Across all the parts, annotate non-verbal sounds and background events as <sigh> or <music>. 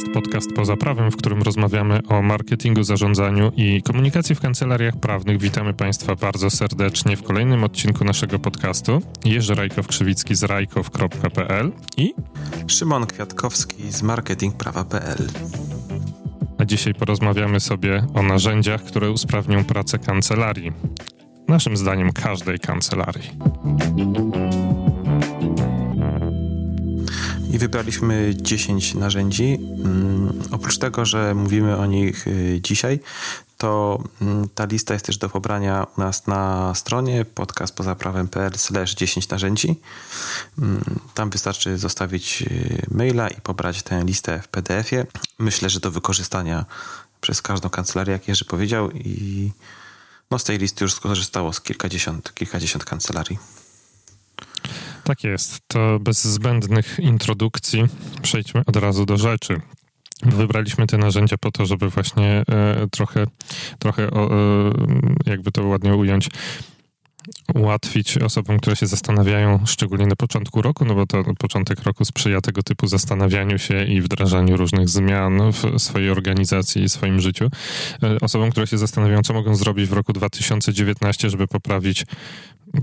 jest podcast Poza Prawem, w którym rozmawiamy o marketingu, zarządzaniu i komunikacji w kancelariach prawnych. Witamy Państwa bardzo serdecznie w kolejnym odcinku naszego podcastu. Jerzy Rajkow-Krzywicki z rajkow.pl i Szymon Kwiatkowski z marketingprawa.pl. A dzisiaj porozmawiamy sobie o narzędziach, które usprawnią pracę kancelarii. Naszym zdaniem każdej kancelarii. I wybraliśmy 10 narzędzi. Mm, oprócz tego, że mówimy o nich y, dzisiaj, to mm, ta lista jest też do pobrania u nas na stronie podcastpozaprawem.pl slash 10 narzędzi. Mm, tam wystarczy zostawić y, maila i pobrać tę listę w PDF-ie. Myślę, że do wykorzystania przez każdą kancelarię, jak Jerzy powiedział i no z tej listy już skorzystało z kilkadziesiąt, kilkadziesiąt kancelarii. Tak jest. To bez zbędnych introdukcji przejdźmy od razu do rzeczy. Wybraliśmy te narzędzia po to, żeby właśnie e, trochę, trochę e, jakby to ładnie ująć, ułatwić osobom, które się zastanawiają, szczególnie na początku roku, no bo to początek roku sprzyja tego typu zastanawianiu się i wdrażaniu różnych zmian w swojej organizacji i swoim życiu. E, osobom, które się zastanawiają, co mogą zrobić w roku 2019, żeby poprawić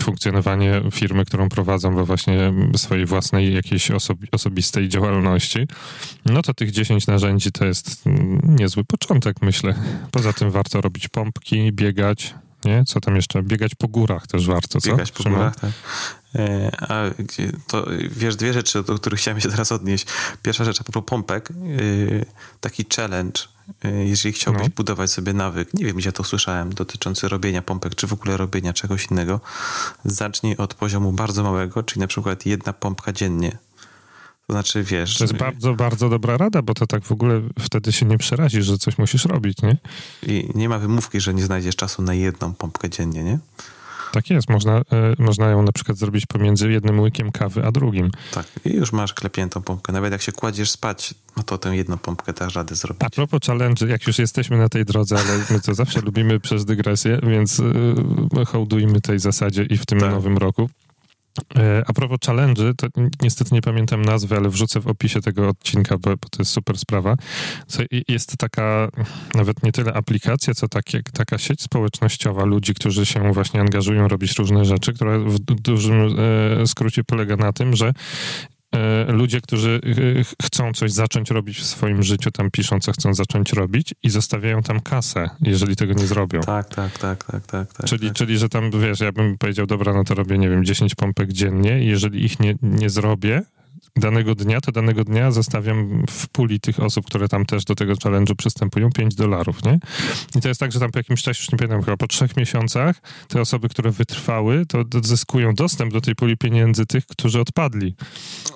funkcjonowanie firmy, którą prowadzą we właśnie swojej własnej jakiejś osobi osobistej działalności, no to tych 10 narzędzi to jest niezły początek, myślę. Poza tym warto robić pompki, biegać, nie? Co tam jeszcze? Biegać po górach też warto, co? Biegać po górach, tak. E, a to wiesz, dwie rzeczy, do których chciałem się teraz odnieść. Pierwsza rzecz, a propos pompek, e, taki challenge, e, jeżeli chciałbyś no. budować sobie nawyk, nie wiem, gdzie to słyszałem, dotyczący robienia pompek, czy w ogóle robienia czegoś innego, zacznij od poziomu bardzo małego, czyli na przykład jedna pompka dziennie. To znaczy, wiesz... To jest bardzo, bardzo dobra rada, bo to tak w ogóle wtedy się nie przerazisz, że coś musisz robić, nie? I nie ma wymówki, że nie znajdziesz czasu na jedną pompkę dziennie, nie? Tak jest, można, y, można ją na przykład zrobić pomiędzy jednym łykiem kawy a drugim. Tak, i już masz klepiętą pompkę. Nawet jak się kładziesz spać, no to tę jedną pompkę dasz radę zrobić. A propos challenge, jak już jesteśmy na tej drodze, ale my to zawsze <laughs> lubimy przez dygresję, więc y, hołdujmy tej zasadzie i w tym tak. nowym roku. E, a propos challenge, to niestety nie pamiętam nazwy, ale wrzucę w opisie tego odcinka, bo, bo to jest super sprawa. Jest taka nawet nie tyle aplikacja, co takie, taka sieć społecznościowa ludzi, którzy się właśnie angażują robić różne rzeczy, która w dużym e, skrócie polega na tym, że ludzie, którzy e, chcą coś zacząć robić w swoim życiu, tam piszą, co chcą zacząć robić i zostawiają tam kasę, jeżeli tego nie zrobią. Tak, tak, tak, tak, tak. tak czyli, tak. czyli, że tam, wiesz, ja bym powiedział, dobra, no to robię, nie wiem, 10 pompek dziennie i jeżeli ich nie, nie zrobię, danego dnia, to danego dnia zostawiam w puli tych osób, które tam też do tego challenge'u przystępują 5 dolarów, nie? I to jest tak, że tam po jakimś czasie, już nie pamiętam, chyba po trzech miesiącach te osoby, które wytrwały, to odzyskują dostęp do tej puli pieniędzy tych, którzy odpadli.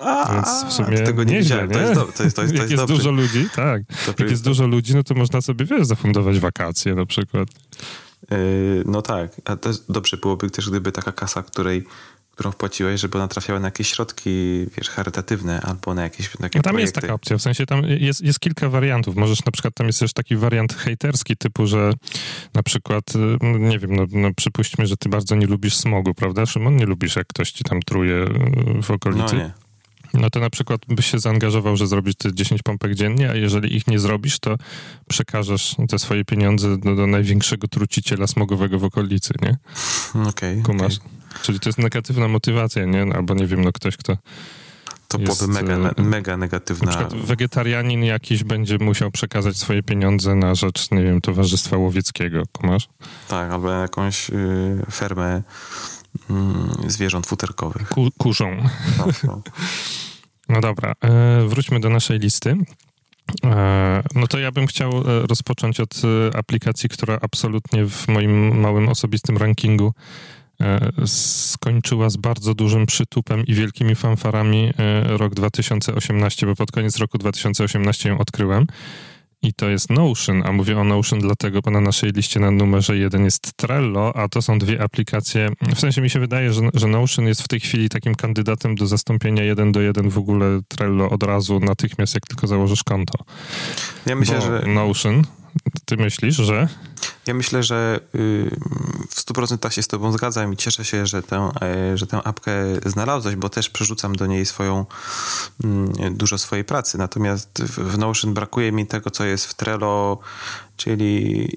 A, Więc w sumie tego nie nieźle, nie? To jest, do, to jest, to jest, <laughs> Jak jest dużo ludzi, tak. Jak jest dużo ludzi, no to można sobie, wiesz, zafundować wakacje na przykład. Yy, no tak, a to dobrze byłoby też, gdyby taka kasa, której którą wpłaciłeś, żeby ona trafiała na jakieś środki, wiesz, charytatywne albo na jakieś takie no tam projekty. jest taka opcja, w sensie tam jest, jest kilka wariantów. Możesz na przykład, tam jest też taki wariant hejterski typu, że na przykład, y, nie wiem, no, no przypuśćmy, że ty bardzo nie lubisz smogu, prawda, Szymon? Nie lubisz, jak ktoś ci tam truje y, w okolicy. No nie. No to na przykład byś się zaangażował, że zrobisz te 10 pompek dziennie, a jeżeli ich nie zrobisz, to przekażesz te swoje pieniądze do, do największego truciciela smogowego w okolicy, nie? Okej. Okay, Kumasz? Okay. Czyli to jest negatywna motywacja, nie? No, albo nie wiem, no ktoś, kto to byłoby mega, e, mega negatywna. Na przykład wegetarianin jakiś będzie musiał przekazać swoje pieniądze na rzecz, nie wiem, Towarzystwa Łowieckiego, kumasz? Tak, albo jakąś y, fermę y, zwierząt futerkowych. Ku, kurzą. No, no. <laughs> no dobra, e, wróćmy do naszej listy. E, no to ja bym chciał e, rozpocząć od e, aplikacji, która absolutnie w moim małym osobistym rankingu skończyła z bardzo dużym przytupem i wielkimi fanfarami e, rok 2018, bo pod koniec roku 2018 ją odkryłem. I to jest Notion, a mówię o Notion dlatego, bo na naszej liście na numerze jeden jest Trello, a to są dwie aplikacje. W sensie mi się wydaje, że, że Notion jest w tej chwili takim kandydatem do zastąpienia jeden do jeden w ogóle Trello od razu, natychmiast, jak tylko założysz konto. Ja myślę, bo że. Notion, ty myślisz, że. Ja myślę, że y, w 100% się z Tobą zgadzam i cieszę się, że tę, e, że tę apkę znalazłeś, bo też przerzucam do niej swoją, mm, dużo swojej pracy. Natomiast w Notion brakuje mi tego, co jest w Trello czyli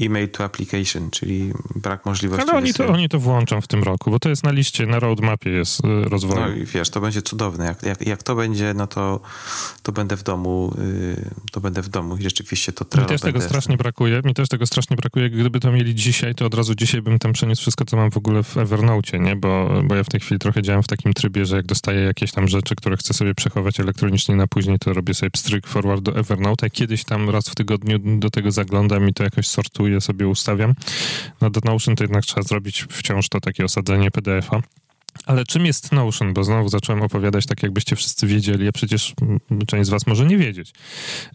e-mail to application, czyli brak możliwości. Ale oni to, oni to włączą w tym roku, bo to jest na liście, na roadmapie jest y, rozwój. No i wiesz, to będzie cudowne. Jak, jak, jak to będzie, no to, to będę w domu, y, to będę w domu i rzeczywiście to Trello Mi też tego strasznie brakuje. Mi też tego strasznie brakuje. Gdyby to mieli dzisiaj, to od razu dzisiaj bym tam przeniósł wszystko, co mam w ogóle w Evernote, nie? Bo, bo ja w tej chwili trochę działam w takim trybie, że jak dostaję jakieś tam rzeczy, które chcę sobie przechować elektronicznie na później, to robię sobie pstryk forward do Evernote, kiedyś tam raz w tygodniu do tego zaglądam i to jakoś sortuję, sobie ustawiam. No do Notion to jednak trzeba zrobić wciąż to takie osadzenie PDF-a. Ale czym jest Notion? Bo znowu zacząłem opowiadać tak, jakbyście wszyscy wiedzieli, a przecież część z was może nie wiedzieć.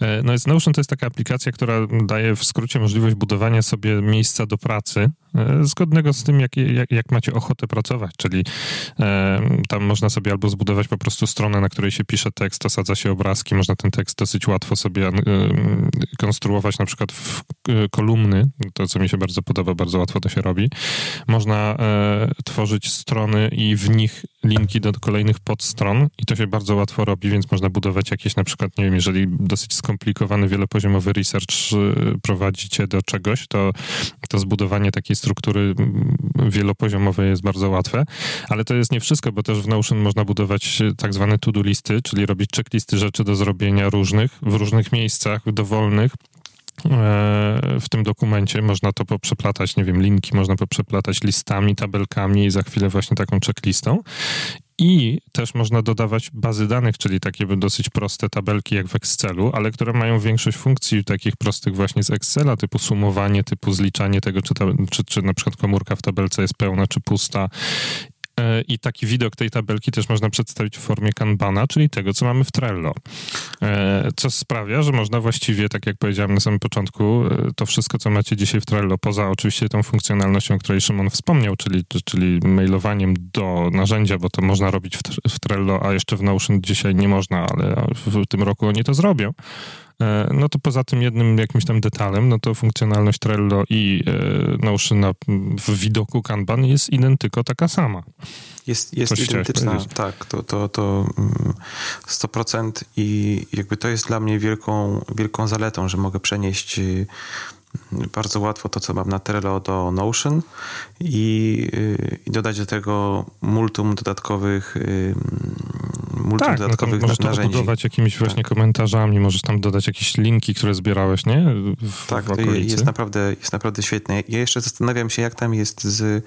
E, no jest Notion to jest taka aplikacja, która daje w skrócie możliwość budowania sobie miejsca do pracy, e, zgodnego z tym, jak, jak, jak macie ochotę pracować, czyli e, tam można sobie albo zbudować po prostu stronę, na której się pisze tekst, osadza się obrazki, można ten tekst dosyć łatwo sobie e, konstruować na przykład w e, kolumny, to co mi się bardzo podoba, bardzo łatwo to się robi. Można tworzyć strony i w nich linki do kolejnych podstron. I to się bardzo łatwo robi, więc można budować jakieś na przykład, nie wiem, jeżeli dosyć skomplikowany, wielopoziomowy research y, prowadzicie do czegoś, to, to zbudowanie takiej struktury wielopoziomowej jest bardzo łatwe, ale to jest nie wszystko, bo też w Notion można budować tak zwane to-do listy, czyli robić checklisty rzeczy do zrobienia różnych, w różnych miejscach, dowolnych, w tym dokumencie można to poprzeplatać, nie wiem, linki można poprzeplatać listami, tabelkami i za chwilę właśnie taką checklistą. I też można dodawać bazy danych, czyli takie dosyć proste tabelki jak w Excelu, ale które mają większość funkcji takich prostych właśnie z Excela, typu sumowanie, typu zliczanie tego, czy, ta, czy, czy na przykład komórka w tabelce jest pełna, czy pusta E, I taki widok tej tabelki też można przedstawić w formie kanbana, czyli tego, co mamy w Trello. E, co sprawia, że można właściwie, tak jak powiedziałem na samym początku, e, to wszystko, co macie dzisiaj w Trello, poza oczywiście tą funkcjonalnością, o której Szymon wspomniał, czyli, czyli mailowaniem do narzędzia, bo to można robić w Trello, a jeszcze w Notion dzisiaj nie można, ale w tym roku oni to zrobią E, no to poza tym jednym jakimś tam detalem, no to funkcjonalność Trello i e, Notion w widoku Kanban jest identyko taka sama. Jest, jest identyczna, tak, to, to, to 100% mm, i jakby to jest dla mnie wielką, wielką zaletą, że mogę przenieść bardzo łatwo to, co mam na Trello do Notion i, y, i dodać do tego multum dodatkowych y, multum tak, dodatkowych no możesz narzędzi. Możesz budować jakimiś tak. właśnie komentarzami, możesz tam dodać jakieś linki, które zbierałeś, nie? W, tak, w to jest naprawdę, jest naprawdę świetne. Ja jeszcze zastanawiam się, jak tam jest z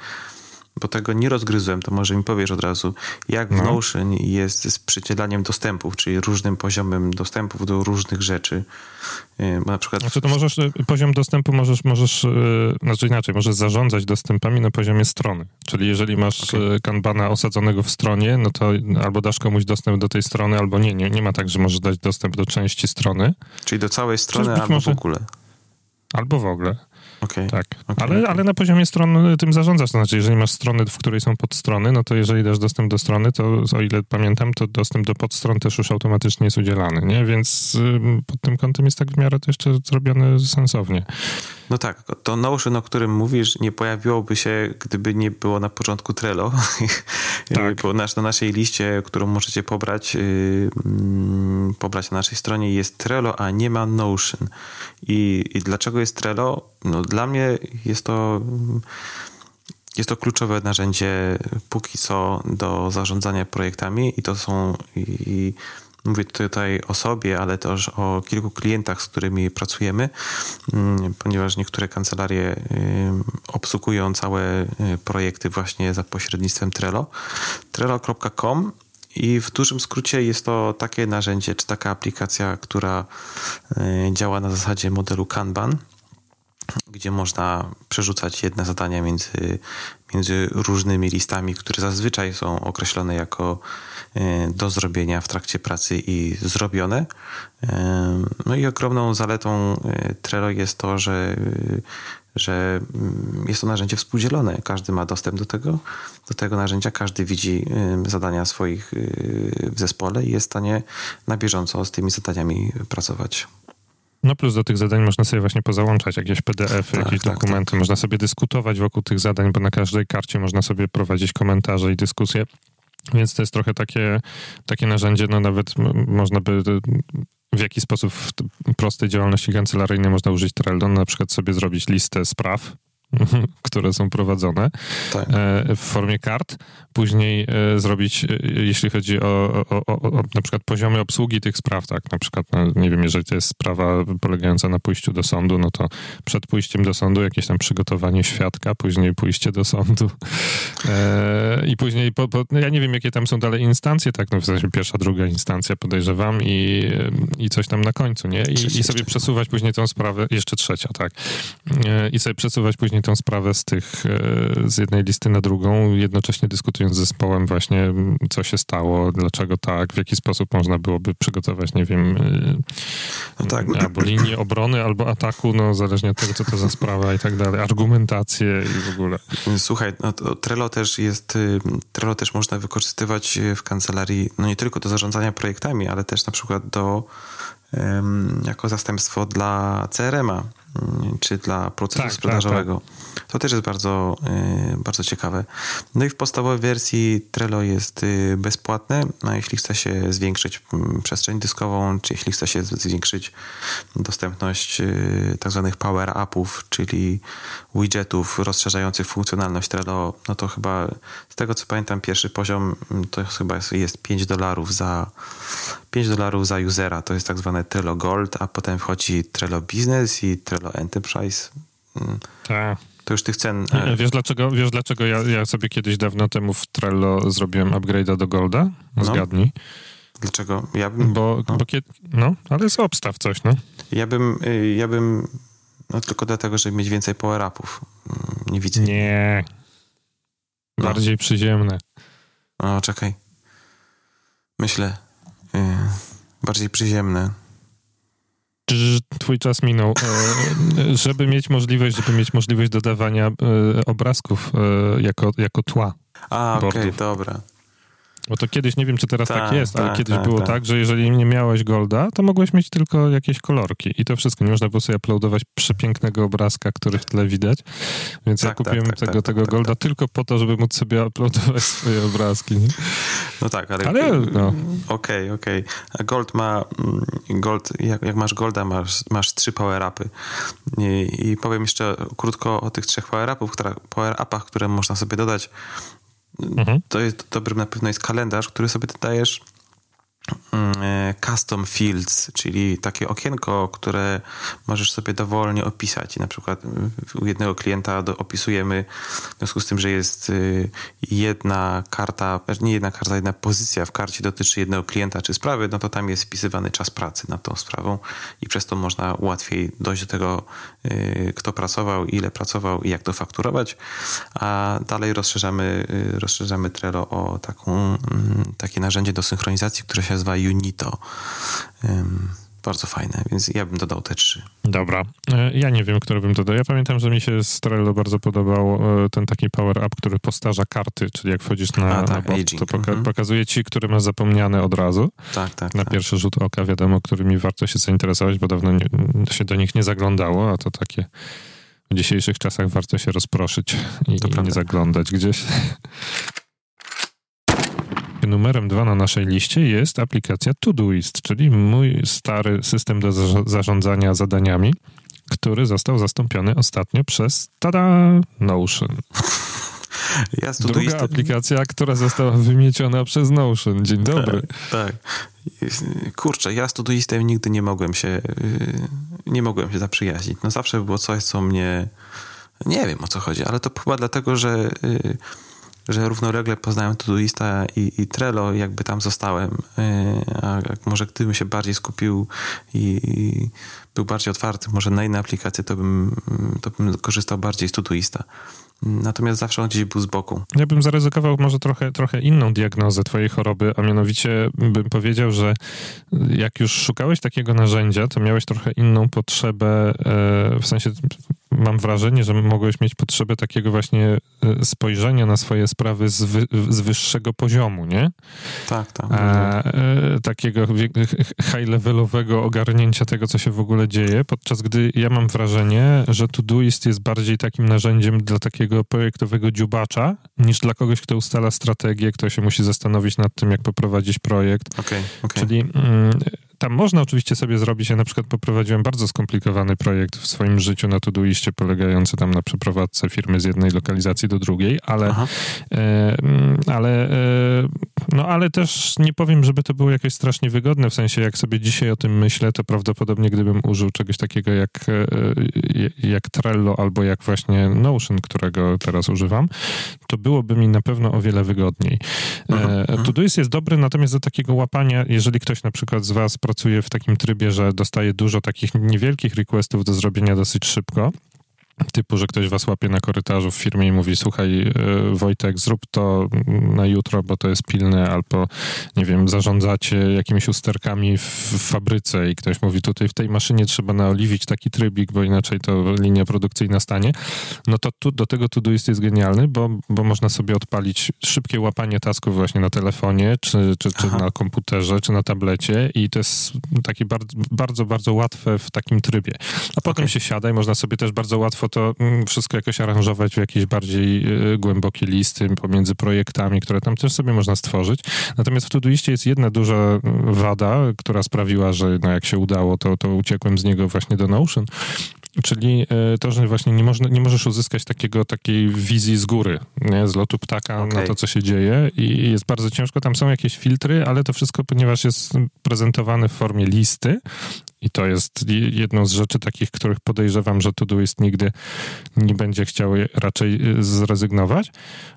bo tego nie rozgryzłem, to może mi powiesz od razu, jak w no. Notion jest z przydzielaniem dostępów, czyli różnym poziomem dostępów do różnych rzeczy. E, bo na przykład... Znaczy to możesz, e, poziom dostępu możesz, możesz, e, znaczy inaczej, możesz zarządzać dostępami na poziomie strony. Czyli jeżeli masz okay. kanbana osadzonego w stronie, no to albo dasz komuś dostęp do tej strony, albo nie, nie, nie ma tak, że możesz dać dostęp do części strony. Czyli do całej strony albo może... w ogóle. Albo w ogóle. Okay. Tak, okay, ale, okay. ale na poziomie stron tym zarządzasz. To znaczy, jeżeli masz strony, w której są podstrony, no to jeżeli dasz dostęp do strony, to o ile pamiętam, to dostęp do podstron też już automatycznie jest udzielany, nie? Więc pod tym kątem jest tak w miarę to jeszcze zrobione sensownie. No tak, to Notion, o którym mówisz, nie pojawiłoby się, gdyby nie było na początku Trello. <laughs> Tak. Bo nasz, na naszej liście, którą możecie pobrać, yy, pobrać na naszej stronie jest Trello, a nie ma Notion. I, I dlaczego jest Trello? No dla mnie jest to... Jest to kluczowe narzędzie póki co do zarządzania projektami i to są i Mówię tutaj o sobie, ale też o kilku klientach, z którymi pracujemy, mm, ponieważ niektóre kancelarie obsługują całe y, projekty właśnie za pośrednictwem Trello. Trello.com i w dużym skrócie jest to takie narzędzie, czy taka aplikacja, która y, działa na zasadzie modelu Kanban, gdzie można przerzucać jedne zadania między, między różnymi listami, które zazwyczaj są określone jako E, do zrobienia w trakcie pracy i zrobione. E, no i ogromną zaletą e, Trello jest to, że, że mm, jest to narzędzie współdzielone. Każdy ma dostęp do tego, do tego narzędzia, każdy widzi zadania swoich w zespole i jest w stanie na bieżąco z tymi zadaniami pracować. No plus do tych zadań można sobie właśnie pozałączać jakieś PDF-y, tak, jakieś tak, dokumenty. Tak. Można sobie dyskutować wokół tych zadań, bo na każdej karcie można sobie prowadzić komentarze i dyskusje. Więc to jest trochę takie, takie narzędzie, no nawet można by w jaki sposób w prostej działalności kancelaryjnej można użyć Trello, na przykład sobie zrobić listę spraw, <laughs> które są prowadzone tak. E, w formie kart. Później e, zrobić, e, jeśli chodzi o, o, o, o, na przykład poziomy obsługi tych spraw, tak, na przykład, no, nie wiem, jeżeli to jest sprawa polegająca na pójściu do sądu, no to przed pójściem do sądu jakieś tam przygotowanie świadka, później pójście do sądu. I później, po, po, no ja nie wiem, jakie tam są dalej instancje, tak, no w sensie pierwsza, druga instancja podejrzewam i, i coś tam na końcu, nie? I, i sobie przesuwać później tą sprawę, jeszcze trzecia, tak, i sobie przesuwać później tą sprawę z tych, e, z jednej listy na drugą, jednocześnie dyskutując z zespołem właśnie, co się stało, dlaczego tak, w jaki sposób można byłoby przygotować, nie wiem, e, no tak. albo linię obrony, albo ataku, no zależnie od tego, co to za <laughs> sprawa i tak dalej, argumentację i w ogóle. Słuchaj, no Trello też jest, y, Trello też można wykorzystywać w kancelarii, no nie tylko do zarządzania projektami, ale też na przykład do jako zastępstwo dla CRM-a czy dla procesu tak, sprzedażowego. Tak, tak. To też jest bardzo, y, bardzo ciekawe. No i w podstawowej wersji Trello jest y, bezpłatne, a jeśli chce się zwiększyć mm, przestrzeń dyskową, czy jeśli chce się zwiększyć dostępność y, tak zwanych power upów, czyli widgetów rozszerzających funkcjonalność Trello, no to chyba z tego co pamiętam pierwszy poziom mm, to chyba jest 5 dolarów za 5 dolarów za usera, to jest tak zwane Trello Gold, a potem wchodzi Trello Business i Trello Enterprise. Mm. Tak. To już tych cen... E, wiesz dlaczego, wiesz dlaczego ja, ja sobie kiedyś dawno temu w Trello zrobiłem upgrade'a do Golda? No. Zgadnij. Dlaczego? Ja bym... Bo, no. bo kiedy, no, ale obstaw coś, no. Ja bym, y, ja bym, no tylko dlatego, żeby mieć więcej power-upów. Mm, nie widzę. Nie. No. Bardziej przyziemne. No, czekaj. Myślę. Bardziej przyziemne twój czas minął. E, żeby mieć możliwość, żeby mieć możliwość dodawania e, obrazków e, jako, jako tła. A, okej, okay, dobra. Bo to kiedyś, nie wiem czy teraz tak, tak jest, ale tak, kiedyś tak, było tak. tak. że jeżeli nie miałeś Golda, to mogłeś mieć tylko jakieś kolorki i to wszystko. Nie można było sobie uploadować przepięknego obrazka, który w tle widać. Więc ja tak, tak, kupiłem tego, tego Golda tylko po to, żeby móc sobie uploadować <laughs> swoje obrazki. Nie? No tak, ale... ale no. Okej, okay, okej. Okay. Gold ma... Mm, Gold, jak, jak, masz Golda, masz, masz trzy power-upy. I, I, powiem jeszcze krótko o tych trzech power-upów, które, power-upach, które można sobie dodać Mhm. To jest dobry na pewno jest kalendarz, który sobie dodajesz mm, e, custom fields, czyli takie okienko, które możesz sobie dowolnie opisać. I na przykład u jednego klienta opisujemy w związku z tym, że jest y, jedna karta, nie jedna karta, jedna pozycja w karcie dotyczy jednego klienta czy sprawy, no to tam jest wpisywany czas pracy nad tą sprawą i przez to można łatwiej dojść do tego, kto pracował, ile pracował i jak to fakturować. A dalej rozszerzamy, y, rozszerzamy Trello o taką, mm, takie narzędzie do synchronizacji, które się nazywa Unito. Bardzo fajne, więc ja bym dodał te trzy. Dobra. E, ja nie wiem, które bym dodał. Ja pamiętam, że mi się z Trello bardzo podobał e, ten taki power up, który postarza karty, czyli jak wchodzisz na, A, tak, na board, to poka mhm. pokazuje ci, które masz zapomniane od razu. Tak, tak. Na tak. pierwszy rzut oka wiadomo, którymi warto się zainteresować, bo dawno nie, się do nich nie zaglądało, a to takie w dzisiejszych czasach warto się rozproszyć i, i nie zaglądać gdzieś. Numerem dwa na naszej liście jest aplikacja Todoist, czyli mój stary system do zarządzania zadaniami, który został zastąpiony ostatnio przez tada Notion. Ja Druga aplikacja, która została wymieciona przez Notion. Dzień dobry. Tak, tak. Kurczę, ja z Todoistem nigdy nie mogłem się nie mogłem się zaprzyjaźnić. No zawsze było coś, co mnie nie wiem o co chodzi, ale to chyba dlatego, że y, że równolegle poznałem Todoista i, i Trello, jakby tam zostałem. Y, a może gdybym się bardziej skupił i, i, był bardziej otwarty może na inne aplikacje, to bym, to bym korzystał bardziej z Todoista. Natomiast zawsze on gdzieś był z boku. Ja bym zaryzykował może trochę, trochę inną diagnozę twojej choroby, a mianowicie bym powiedział, że jak już szukałeś takiego narzędzia, to miałeś trochę inną potrzebę, e, w sensie mam wrażenie, że mogłeś mieć potrzebę takiego właśnie e, spojrzenia na swoje sprawy z, wy, z wyższego poziomu, nie? Tak, tak. E, takiego high-levelowego ogarnięcia tego, co się w ogóle dzieje, podczas gdy ja mam wrażenie, że Todoist jest bardziej takim narzędziem dla takiego projektowego dziubacza, niż dla kogoś, kto ustala strategię, kto się musi zastanowić nad tym, jak poprowadzić projekt. Okay, okay. Czyli mm, tam można oczywiście sobie zrobić, ja na przykład poprowadziłem bardzo skomplikowany projekt w swoim życiu na Todoistie, polegający tam na przeprowadzce firmy z jednej lokalizacji do drugiej, ale, e, mm, ale, e, no, ale też nie powiem, żeby to było jakoś strasznie wygodne, w sensie jak sobie dzisiaj o tym myślę, to prawdopodobnie gdybym użył czegoś takiego jak, e, jak Trello albo jak właśnie Notion, którego teraz używam, to byłoby mi na pewno o wiele wygodniej. E, Todoist jest dobry, natomiast do takiego łapania, jeżeli ktoś na przykład z was pracuje w takim trybie, że dostaje dużo takich niewielkich requestów do zrobienia dosyć szybko, typu, że ktoś was łapie na korytarzu w firmie i mówi, słuchaj, e, Wojtek, zrób to na jutro, bo to jest pilne, albo, nie wiem, zarządzacie jakimiś usterkami w, fabryce i ktoś mówi, tutaj w tej maszynie trzeba naoliwić taki trybik, bo inaczej to linia produkcyjna stanie, no to tu, do tego Todoist jest genialny, bo, bo można sobie odpalić szybkie łapanie tasków właśnie na telefonie, czy, czy, czy na komputerze, czy na tablecie i to jest takie bardzo, bardzo, bardzo łatwe w takim trybie. A potem okay. się siada i można sobie też bardzo łatwo to mm, wszystko jakoś aranżować w jakieś bardziej y, głębokie listy pomiędzy projektami, które tam też sobie można stworzyć. Natomiast w Todoistie jest jedna duża mm, wada, która sprawiła, że no jak się udało, to, to uciekłem z niego właśnie do Notion. Czyli e, to, że właśnie nie, można, nie możesz uzyskać takiego, takiej wizji z góry, nie? z lotu ptaka okay. na to, co się dzieje i jest bardzo ciężko. Tam są jakieś filtry, ale to wszystko, ponieważ jest prezentowane w formie listy, i to jest jedną z rzeczy takich, których podejrzewam, że Todoist nigdy nie będzie chciał raczej y, zrezygnować.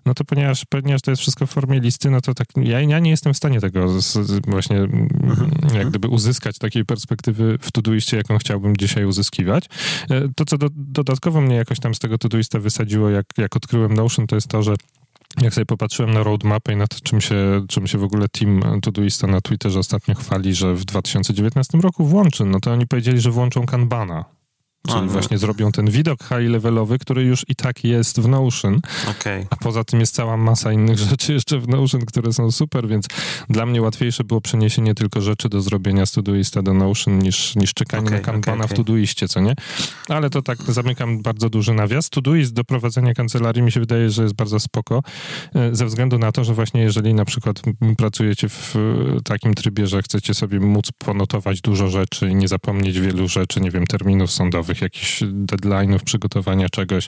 No to ponieważ, ponieważ to jest wszystko w formie listy, no to tak ja, ja nie jestem w stanie tego z, właśnie mm, mhm, jak mhm. gdyby uzyskać takiej perspektywy w Todoistie, jaką chciałbym dzisiaj uzyskiwać. E, to, co do, dodatkowo mnie jakoś tam z tego Todoista wysadziło, jak, jak odkryłem Notion, to jest to, że jak sobie popatrzyłem na roadmapę i na to, czym się, czym się w ogóle team Todoista na Twitterze ostatnio chwali, że w 2019 roku włączy, no to oni powiedzieli, że włączą Kanbana. Czyli no. właśnie zrobią ten widok high-levelowy, który już i tak jest w Notion. Okay. A poza tym jest cała masa innych <laughs> rzeczy jeszcze w Notion, które są super, więc dla mnie łatwiejsze było przeniesienie tylko rzeczy do zrobienia z Todoista do Notion niż, niż czekanie okay, na Kanbana okay, w Todoistie, co nie? Ale to tak zamykam bardzo duży nawias. Todoist do prowadzenia kancelarii mi się wydaje, że jest bardzo spoko, e, ze względu na to, że właśnie jeżeli na przykład pracujecie w takim trybie, że chcecie sobie móc ponotować dużo rzeczy i nie zapomnieć wielu rzeczy, nie wiem, terminów sądowych, jakichś deadline'ów, przygotowania czegoś,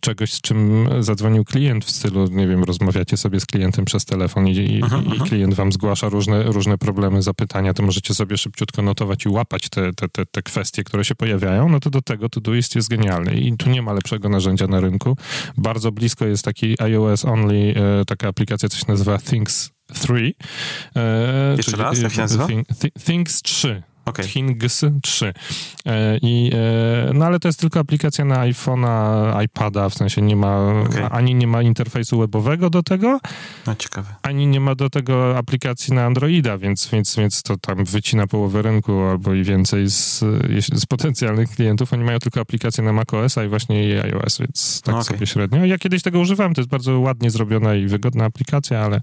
czegoś, z czym zadzwonił klient w stylu, nie wiem, rozmawiacie sobie z klientem przez telefon i, aha, i aha. klient wam zgłasza różne, różne problemy, zapytania, to możecie sobie szybciutko notować i łapać te, te, te, te kwestie, które się pojawiają, no to do tego Todoist jest genialny i tu nie ma lepszego narzędzia na rynku. Bardzo blisko jest taki iOS only, e, taka aplikacja, coś nazywa Things 3. E, Jeszcze raz, jak się nazywa? Things 3. Okay. Things 3. E, I, e, no ale to jest tylko aplikacja na iPhone'a, iPada, w sensie nie ma, okay. ani nie ma interfejsu webowego do tego, no, ciekawe. ani nie ma do tego aplikacji na Androida, więc, więc, więc to tam wycina połowę rynku albo i więcej z, z potencjalnych klientów. Oni mają tylko aplikację na macOS i właśnie i iOS, więc tak no, okay. sobie średnio. Ja kiedyś tego używałem, to jest bardzo ładnie zrobiona i wygodna aplikacja, ale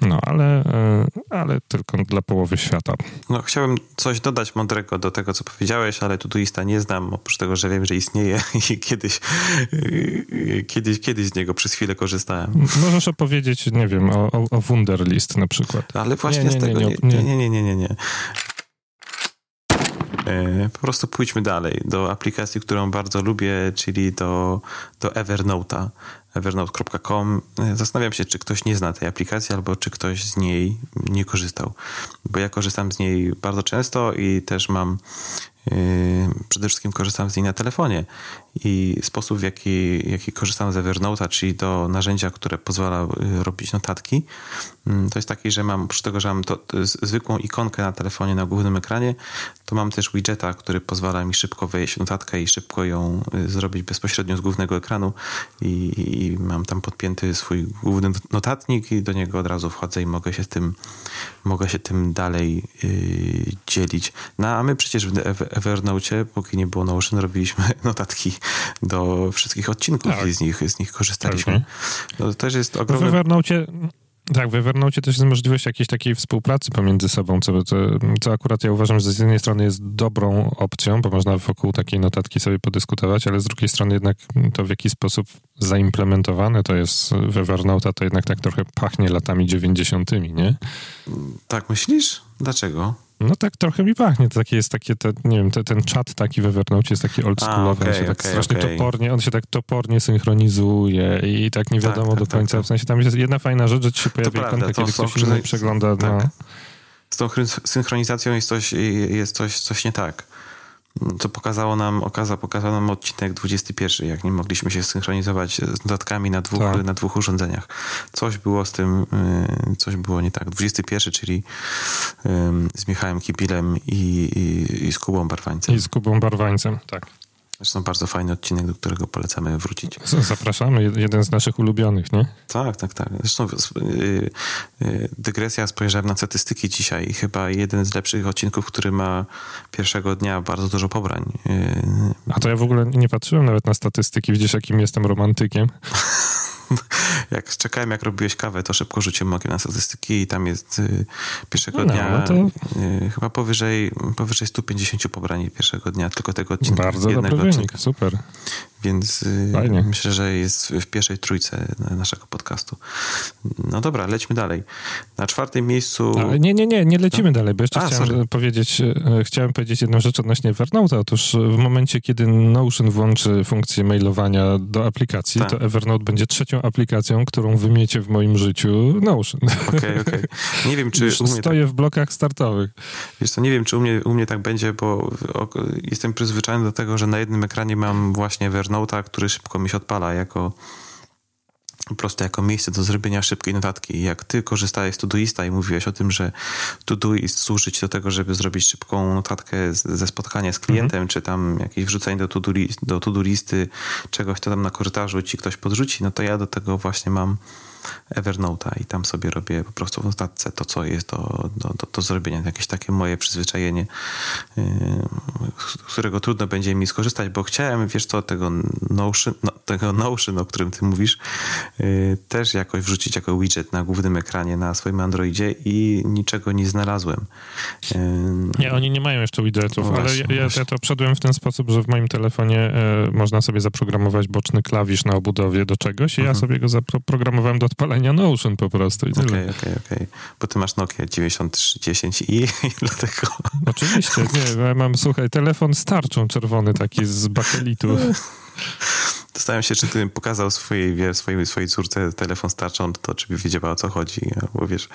no, ale, e, ale tylko dla połowy świata. No, chciałbym coś dodać mądrego do tego, co powiedziałeś, ale Todoista nie znam, oprócz tego, że wiem, że istnieje <laughs> i kiedyś, kiedyś, kiedyś z niego przez chwilę korzystałem. Możesz opowiedzieć, nie wiem, o, o Wunderlist na przykład. Ale właśnie nie, nie, z tego... Nie, nie, nie, nie, nie, nie. E, po prostu pójdźmy dalej do aplikacji, którą bardzo lubię, czyli do, do Evernote'a evernote.com. Zastanawiam się, czy ktoś nie zna tej aplikacji, albo czy ktoś z niej nie korzystał. Bo ja korzystam z niej bardzo często i też mam yy, przede wszystkim korzystam z niej na telefonie i sposób w jaki, jaki korzystam z Evernote'a, czyli do narzędzia, które pozwala yy, robić notatki, yy, to jest taki, że mam, oprócz tego, że mam to, zwykłą ikonkę na telefonie na głównym ekranie, to mam też widgeta, który pozwala mi szybko wejść w notatkę i szybko ją y, zrobić bezpośrednio z głównego ekranu. I, i mam tam podpięty swój główny notatnik i do niego od razu wchodzę i mogę się tym, mogę się tym dalej yy, dzielić. No a my przecież w Evernote, póki nie było Notion, robiliśmy <laughs> notatki do wszystkich odcinków tak. i z nich, z nich korzystaliśmy. Tak, no, to też jest ogromne... W tak, w Evernote też jest możliwość jakiejś takiej współpracy pomiędzy sobą, co, co, akurat ja uważam, że z jednej strony jest dobrą opcją, bo można wokół takiej notatki sobie podyskutować, ale z drugiej strony jednak to w jaki sposób zaimplementowane to jest w to jednak tak trochę pachnie latami dziewięćdziesiątymi, nie? Tak myślisz? Dlaczego? No tak trochę mi pachnie. To takie jest takie, te, nie wiem, te, ten czat taki w Evernote jest taki oldschoolowy. Okay, on się tak okay, strasznie okay. topornie, on się tak topornie synchronizuje i tak nie tak, wiadomo tak, do końca. Tak, w sensie tam jest jedna fajna rzecz, że ci się pojawia ikonka, kiedy ktoś inny przegląda. Tak. No. Z tą synchronizacją jest coś, jest coś, coś nie tak co pokazało nam, okaza, pokazał nam odcinek 21, jak nie mogliśmy się synchronizować z notatkami na dwóch, tak. na dwóch urządzeniach. Coś było z tym, y, coś było nie tak. 21, czyli z Michałem Kipilem i, i, i z Kubą Barwańcem. I z Kubą Barwańcem, tak. Zresztą bardzo fajny odcinek, do którego polecamy wrócić. Zapraszamy, jeden z naszych ulubionych, nie? Tak, tak, tak. Zresztą yy, yy, dygresja, spojrzałem na statystyki dzisiaj chyba jeden z lepszych odcinków, który ma pierwszego dnia bardzo dużo pobrań. Yy. A to ja w ogóle nie patrzyłem nawet na statystyki. Widzisz, jakim jestem romantykiem? <laughs> <laughs> jak czekałem, jak robiłeś kawę, to szybko rzuciłem okiem na statystyki i tam jest y, pierwszego no, dnia no to... y, chyba powyżej, powyżej 150 pobrań pierwszego dnia, tylko tego odcinka. Bardzo dobry wynik, super. Więc y, Fajnie. myślę, że jest w pierwszej trójce naszego podcastu. No dobra, lećmy dalej. Na czwartym miejscu... Ale nie, nie, nie, nie lecimy no. dalej, bo jeszcze A, chciałem sorry. powiedzieć, e, chciałem powiedzieć jedną rzecz odnośnie Evernote. Otóż w momencie, kiedy Notion włączy funkcję mailowania do aplikacji, tak. to Evernote będzie trzecią aplikacją, którą wymiecie w moim życiu Notion. Okej, okay, okej. Okay. Nie wiem, czy <laughs> Już stoję tak... w blokach startowych. Wiesz co, nie wiem, czy u mnie, u mnie tak będzie, bo jestem przyzwyczajony do tego, że na jednym ekranie mam właśnie Evernote Evernote'a, który szybko mi się odpala jako po prostu jako miejsce do zrobienia szybkiej notatki. Jak ty korzystałeś z Todoista i mówiłeś o tym, że Todoist służy ci do tego, żeby zrobić szybką notatkę ze spotkania z klientem, mhm. czy tam jakieś wrzucenie do to-do, do to listy czegoś, co tam na korytarzu ci ktoś podrzuci, no to ja do tego właśnie mam Evernote'a i tam sobie robię po prostu w notatce to, co jest do, do, do, do zrobienia. Jakieś takie moje przyzwyczajenie, yy, z którego trudno będzie mi skorzystać, bo chciałem, wiesz co, tego Notion, no, tego Notion o którym ty mówisz, yy, też jakoś wrzucić jako widget na głównym ekranie na swoim Androidzie i niczego nie znalazłem. Yy, nie, oni nie mają jeszcze widgetów, no ale ja, ja, to przedłem w ten sposób, że w moim telefonie można sobie zaprogramować boczny klawisz na obudowie do czegoś i mhm. ja sobie go zaprogramowałem do odpalenia Notion po prostu. Okej, okej, okej. Okay, okay. Bo ty masz Nokia 9310 i, <laughs> i dlatego... Oczywiście, nie, ja mam, słuchaj, telefon z tarczą czerwony taki z bakelitu. <laughs> Zastanawiam się, czy ty pokazał swojej, wie, swojej, swojej córce telefon starczą, to czy by wiedziała o co chodzi, bo wiesz...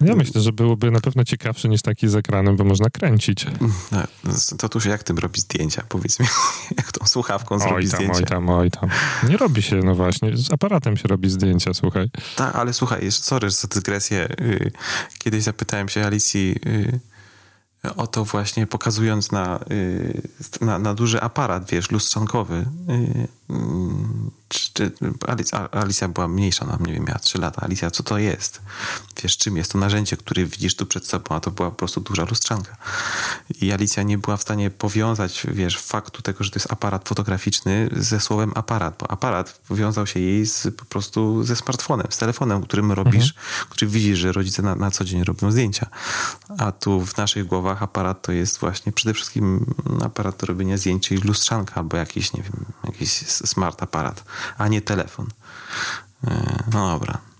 Ja myślę, że byłoby na pewno ciekawsze niż taki z ekranem, bo można kręcić. No, to tuż jak tym robi zdjęcia, powiedz mi, <laughs> jak tą słuchawką zrobi oj tam, zdjęcia. Oj tam, oj tam. Nie robi się, no właśnie, z aparatem się robi zdjęcia, słuchaj. Tak, ale słuchaj, sorry za dygresję. Y, kiedyś zapytałem się Alicji y, o to właśnie pokazując na, y, na, na duży aparat, wiesz, lustrzankowy, czy, Alicja, była mniejsza, no nie wiem, miała 3 lata. Alicja, co to jest? Wiesz, czym jest to narzędzie, które widzisz tu przed sobą, a to była po prostu duża lustrzanka. I Alicja nie była w stanie powiązać, wiesz, faktu tego, że to jest aparat fotograficzny ze słowem aparat, bo aparat wiązał się jej z, po prostu ze smartfonem, z telefonem, którym robisz, mhm. który widzisz, że rodzice na, na co dzień robią zdjęcia. A tu w naszych głowach aparat to jest właśnie przede wszystkim aparat do robienia zdjęć, czyli lustrzanka, albo jakiś, nie wiem, jakiś smart aparat a nie telefon. E, no dobra.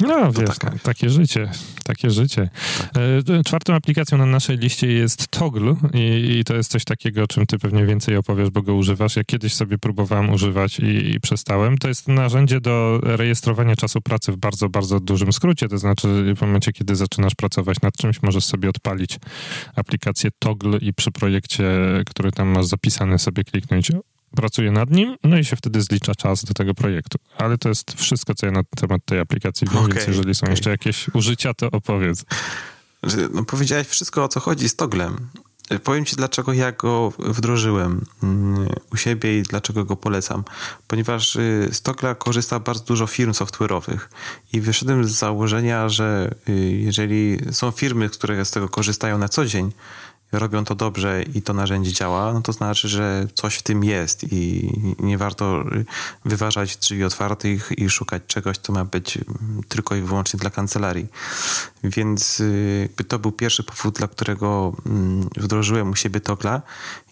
No, wiesz, taka... takie życie, takie życie. Tak. Czwartą aplikacją na naszej liście jest Toggle i, i, to jest coś takiego, o czym ty pewnie więcej opowiesz, bo go używasz. Ja kiedyś sobie próbowałem używać i, i, przestałem. To jest narzędzie do rejestrowania czasu pracy w bardzo, bardzo dużym skrócie, to znaczy w momencie, kiedy zaczynasz pracować nad czymś, możesz sobie odpalić aplikację Toggle i przy projekcie, który tam masz zapisany, sobie kliknąć pracuje nad nim, no i się wtedy zlicza czas do tego projektu. Ale to jest wszystko, co ja na temat tej aplikacji wiem, okay, więc jeżeli są okay. jeszcze jakieś użycia, to opowiedz. No, powiedziałeś wszystko, o co chodzi z toglem, powiem Ci, dlaczego ja go wdrożyłem mm, u siebie i dlaczego go polecam. Ponieważ z Togla korzysta bardzo dużo firm software'owych i wyszedłem z założenia, że jeżeli są firmy, które z tego korzystają na co dzień, robią to dobrze i to narzędzie działa, no to znaczy, że coś w tym jest i nie warto wyważać drzwi otwartych i szukać czegoś, co ma być tylko i wyłącznie dla kancelarii. Więc y, to był pierwszy powód, dla którego mm, wdrożyłem u siebie Togla.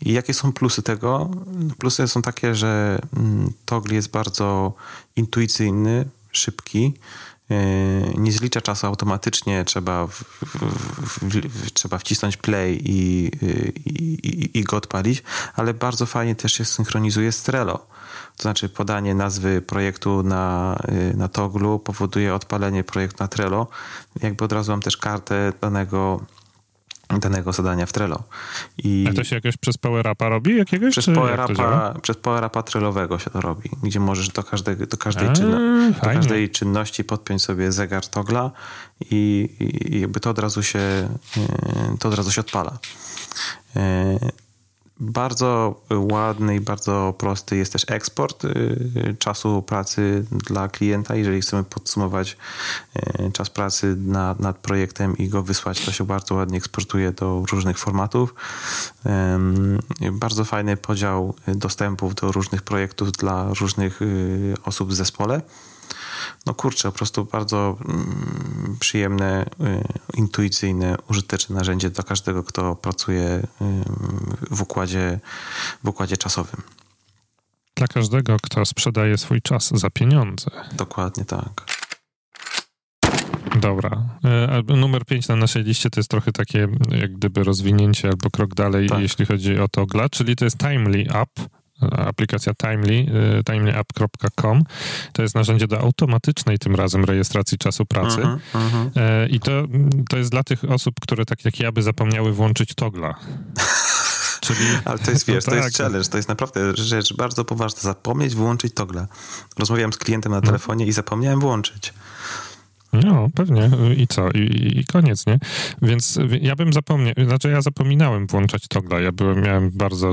I jakie są plusy tego? Plusy są takie, że mm, Togl jest bardzo intuicyjny, szybki, nie zlicza czasu automatycznie, trzeba, w, w, w, trzeba wcisnąć play i, i, i, go odpalić, ale bardzo fajnie też się synchronizuje z Trello. To znaczy podanie nazwy projektu na, e, na Toglu powoduje odpalenie projektu na Trello. Jakby od razu mam też kartę danego danego zadania w Trello. I A to się jakoś przez Power Upa robi jakiegoś? Przez Power, Upa, przez Power Trellowego się to robi, gdzie możesz do każdej, do każdej, czynno, do każdej czynności podpiąć sobie zegar togla i, i jakby to od razu się e, to od razu się odpala. Bardzo ładny i bardzo prosty jest też eksport y, czasu pracy dla klienta. Jeżeli chcemy podsumować y, czas pracy nad, nad projektem i go wysłać, to się bardzo ładnie eksportuje do różnych formatów. Bardzo fajny podział dostępów do różnych projektów dla różnych y, osób w zespole no kurczę, po prostu bardzo mm, przyjemne, y, intuicyjne, użyteczne narzędzie dla każdego, kto pracuje y, w układzie, w układzie czasowym. Dla każdego, kto sprzedaje swój czas za pieniądze. Dokładnie tak. Dobra. E, numer 5 na naszej liście to jest trochę takie jak gdyby rozwinięcie albo krok dalej, tak. jeśli chodzi o Togla, czyli to jest Timely App aplikacja Timely, y, timelyapp.com. To jest narzędzie do automatycznej tym razem rejestracji czasu pracy. Uh -huh, uh -huh. I to, to jest dla tych osób, które tak jak ja by zapomniały włączyć togla. <laughs> Czyli, Ale to jest, wiesz, no tak. to jest challenge, to jest naprawdę rzecz bardzo poważna. Zapomnieć włączyć togla. Rozmawiałem z klientem na no. telefonie no. i zapomniałem włączyć. No, pewnie. I co? I, I, koniec, nie? Więc ja bym zapomniał, znaczy ja zapominałem włączać togla. Ja byłem, miałem bardzo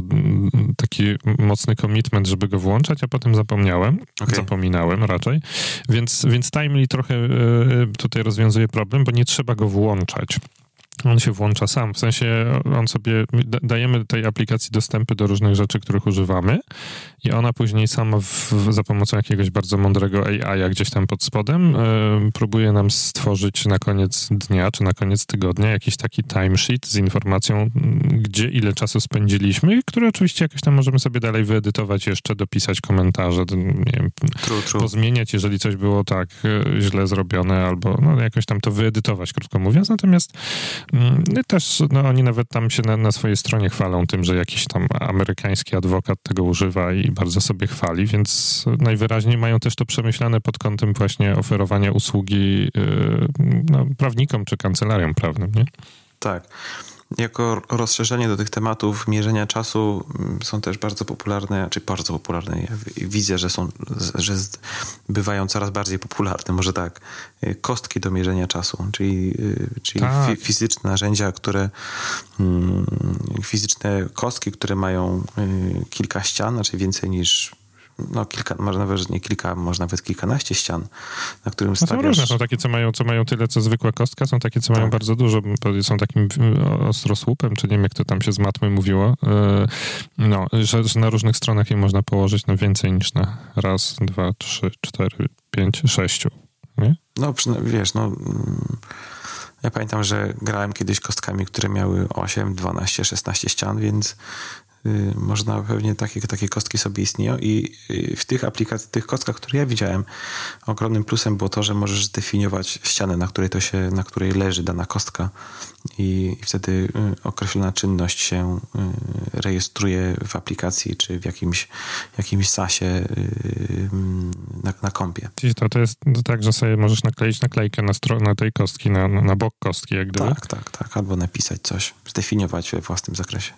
taki mocny commitment, żeby go włączać, a potem zapomniałem. Okay. Zapominałem raczej. Więc, więc Timely trochę e, tutaj rozwiązuje problem, bo nie trzeba go włączać on się włącza sam. W sensie on sobie, dajemy tej aplikacji dostępy do różnych rzeczy, których używamy i ona później sama w, za pomocą jakiegoś bardzo mądrego AI gdzieś tam pod spodem y, próbuje nam stworzyć na koniec dnia czy na koniec tygodnia jakiś taki timesheet z informacją, gdzie ile czasu spędziliśmy, który oczywiście jakoś tam możemy sobie dalej wyedytować jeszcze, dopisać komentarze, nie wiem, true, true. pozmieniać, jeżeli coś było tak y, źle zrobione albo no, jakoś tam to wyedytować, krótko mówiąc. Natomiast Mm, też no, oni nawet tam się na, na, swojej stronie chwalą tym, że jakiś tam amerykański adwokat tego używa i bardzo sobie chwali, więc najwyraźniej mają też to przemyślane pod kątem właśnie oferowania usługi yy, no, prawnikom czy kancelariom prawnym, nie? Tak. Jako rozszerzenie do tych tematów mierzenia czasu mm, są też bardzo popularne, czy bardzo popularne. Ja widzę, że są, że bywają coraz bardziej popularne, może tak, y, kostki do mierzenia czasu, czyli, y, czyli tak. fizyczne narzędzia, które mm, fizyczne kostki, które mają y, kilka ścian, znaczy więcej niż no kilka, może nawet nie kilka, może nawet kilkanaście ścian, na którym no stawiasz... Są różne, są takie, co mają, co mają tyle, co zwykła kostka, są takie, co tak. mają bardzo dużo, są takim ostrosłupem, czy nie wiem, jak to tam się z matmy mówiło, e, no, że, że na różnych stronach je można położyć na więcej niż na raz, dwa, trzy, cztery, pięć, sześciu, nie? No, wiesz, no... Mm, ja pamiętam, że grałem kiedyś kostkami, które miały 8, 12, 16 ścian, więc można pewnie takie, takie kostki sobie istnieją i y, w tych aplikacjach, tych kostkach, które ja widziałem, ogromnym plusem było to, że możesz zdefiniować ścianę, na której to się, na której leży dana kostka i, wtedy y, określona czynność się rejestruje w aplikacji czy w jakimś, jakimś sasie na, na kompie. To, to jest tak, że sobie możesz nakleić naklejkę na, na tej kostki, na, na bok kostki, jak gdyby? Tak, tak, tak. Albo napisać coś, zdefiniować we własnym zakresie.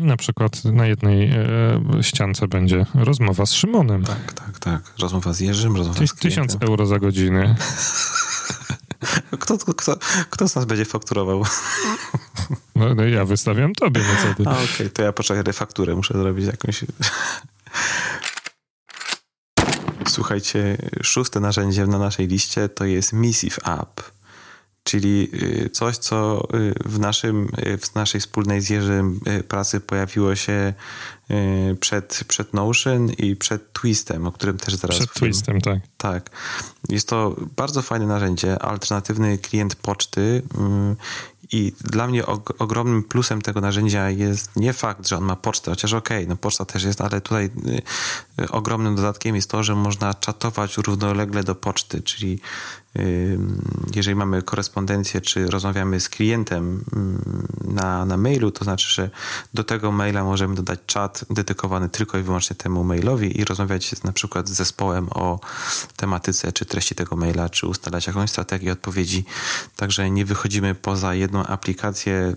Na przykład na jednej e, ściance będzie rozmowa z Szymonem. Tak, tak, tak. Rozmowa z Jerzym, rozmowa Tyś, z klientem. Tysiąc euro za godzinę. <laughs> kto, kto, kto z nas będzie fakturował? No, no ja wystawiam tobie, no co. Okej, okay, to ja poczekaj, refakturę muszę zrobić jakąś. <laughs> Słuchajcie, szóste narzędzie na naszej liście to jest Missive App, czyli y, coś, co y, w, naszym, y, w naszej wspólnej z Jerzym pracy pojawiło się przed, przed Notion i przed Twistem, o którym też zaraz Przed powiem. Twistem, tak. Tak. Jest to bardzo fajne narzędzie, alternatywny klient poczty i dla mnie ogromnym plusem tego narzędzia jest nie fakt, że on ma pocztę, chociaż okej, okay, no poczta też jest, ale tutaj ogromnym dodatkiem jest to, że można czatować równolegle do poczty, czyli jeżeli mamy korespondencję, czy rozmawiamy z klientem na, na mailu, to znaczy, że do tego maila możemy dodać czat dedykowany tylko i wyłącznie temu mailowi i rozmawiać na przykład z zespołem o tematyce, czy treści tego maila, czy ustalać jakąś strategię odpowiedzi. Także nie wychodzimy poza jedną aplikację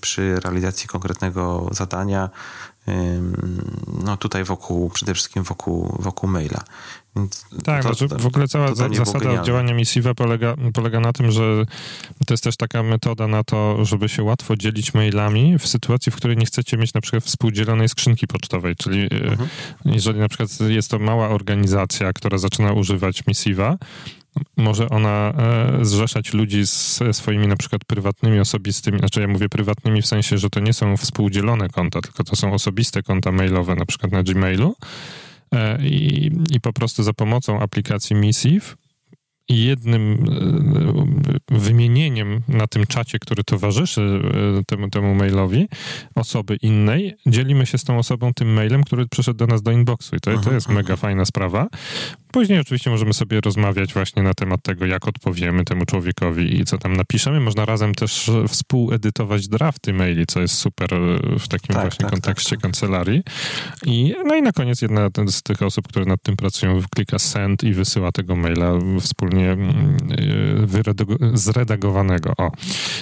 przy realizacji konkretnego zadania, no tutaj wokół, przede wszystkim wokół, wokół maila. Więc tak, to, znaczy w ogóle cała zasada działania Missiva polega, polega na tym, że to jest też taka metoda na to, żeby się łatwo dzielić mailami w sytuacji, w której nie chcecie mieć na przykład współdzielonej skrzynki pocztowej, czyli e, mhm. jeżeli na przykład jest to mała organizacja, która zaczyna używać Missiva, może ona e, zrzeszać ludzi ze swoimi na przykład prywatnymi, osobistymi, znaczy ja mówię prywatnymi w sensie, że to nie są współdzielone konta, tylko to są osobiste konta mailowe, na przykład na Gmailu i, i po prostu za pomocą aplikacji Missive jednym e, wymienieniem na tym czacie, który towarzyszy temu, temu mailowi, osoby innej, dzielimy się z tą osobą tym mailem, który przyszedł do nas do inboxu. I to, to jest mega fajna sprawa, Później oczywiście możemy sobie rozmawiać właśnie na temat tego, jak odpowiemy temu człowiekowi i co tam napiszemy. Można razem też współedytować drafty maili, co jest super w takim tak, właśnie tak, kontekście tak, kancelarii. I, no i na koniec jedna z tych osób, które nad tym pracują, klika send i wysyła tego maila wspólnie mm, zredagowanego. O.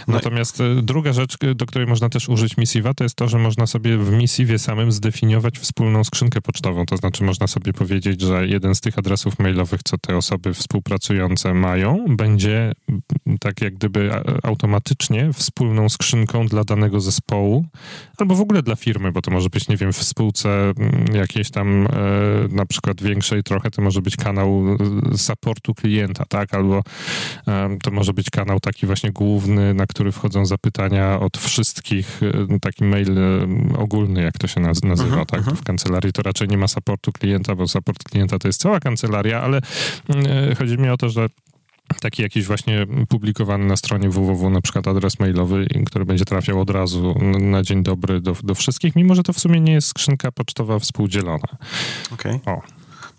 No Natomiast no i... druga rzecz, do której można też użyć Missiva, to jest to, że można sobie w Missivie samym zdefiniować wspólną skrzynkę pocztową. To znaczy można sobie powiedzieć, że jeden z tych adresów adresów mailowych, co te osoby współpracujące mają, będzie tak jak gdyby automatycznie wspólną skrzynką dla danego zespołu, albo w ogóle dla firmy, bo to może być, nie wiem, w spółce jakiejś tam e, na przykład większej trochę, to może być kanał e, supportu klienta, tak, albo e, to może być kanał taki właśnie główny, na który wchodzą zapytania od wszystkich, taki mail ogólny, jak to się nazywa, uh mhm, -huh, tak, uh mhm. -huh. w kancelarii to raczej nie ma supportu klienta, bo support klienta to jest cała kancelaria, kancelaria, ale mm, chodzi mi o to, że taki jakiś właśnie publikowany na stronie www na przykład adres mailowy, który będzie trafiał od razu na dzień dobry do, do wszystkich, mimo że to w sumie nie jest skrzynka pocztowa współdzielona. Okej. Okay.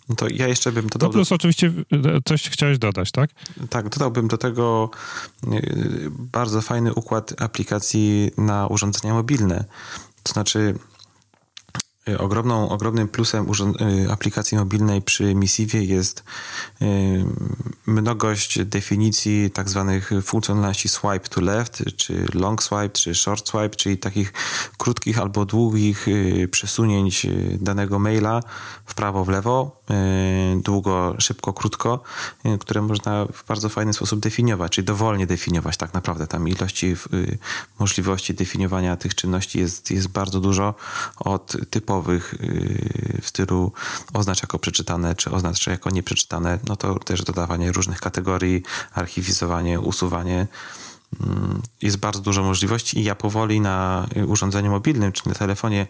No to ja jeszcze bym dodał... No plus oczywiście e, coś chciałeś dodać, tak? Tak, dodałbym do tego e, bardzo fajny układ aplikacji na urządzenia mobilne. To znaczy ogromną, ogromnym plusem y, aplikacji mobilnej przy Missive jest y, mnogość definicji tak zwanych funkcjonalności swipe to left, czy long swipe, czy short swipe, czyli takich krótkich albo długich przesunięć danego maila w prawo, w lewo, długo, szybko, krótko, które można w bardzo fajny sposób definiować, czyli dowolnie definiować tak naprawdę. Tam ilości możliwości definiowania tych czynności jest, jest bardzo dużo od typowych y, w stylu oznacz jako przeczytane, czy oznacz jako nieprzeczytane, no to też dodawanie różnych kategorii, archiwizowanie, usuwanie. Mm, jest bardzo dużo możliwości i ja powoli na urządzeniu mobilnym, czy na telefonie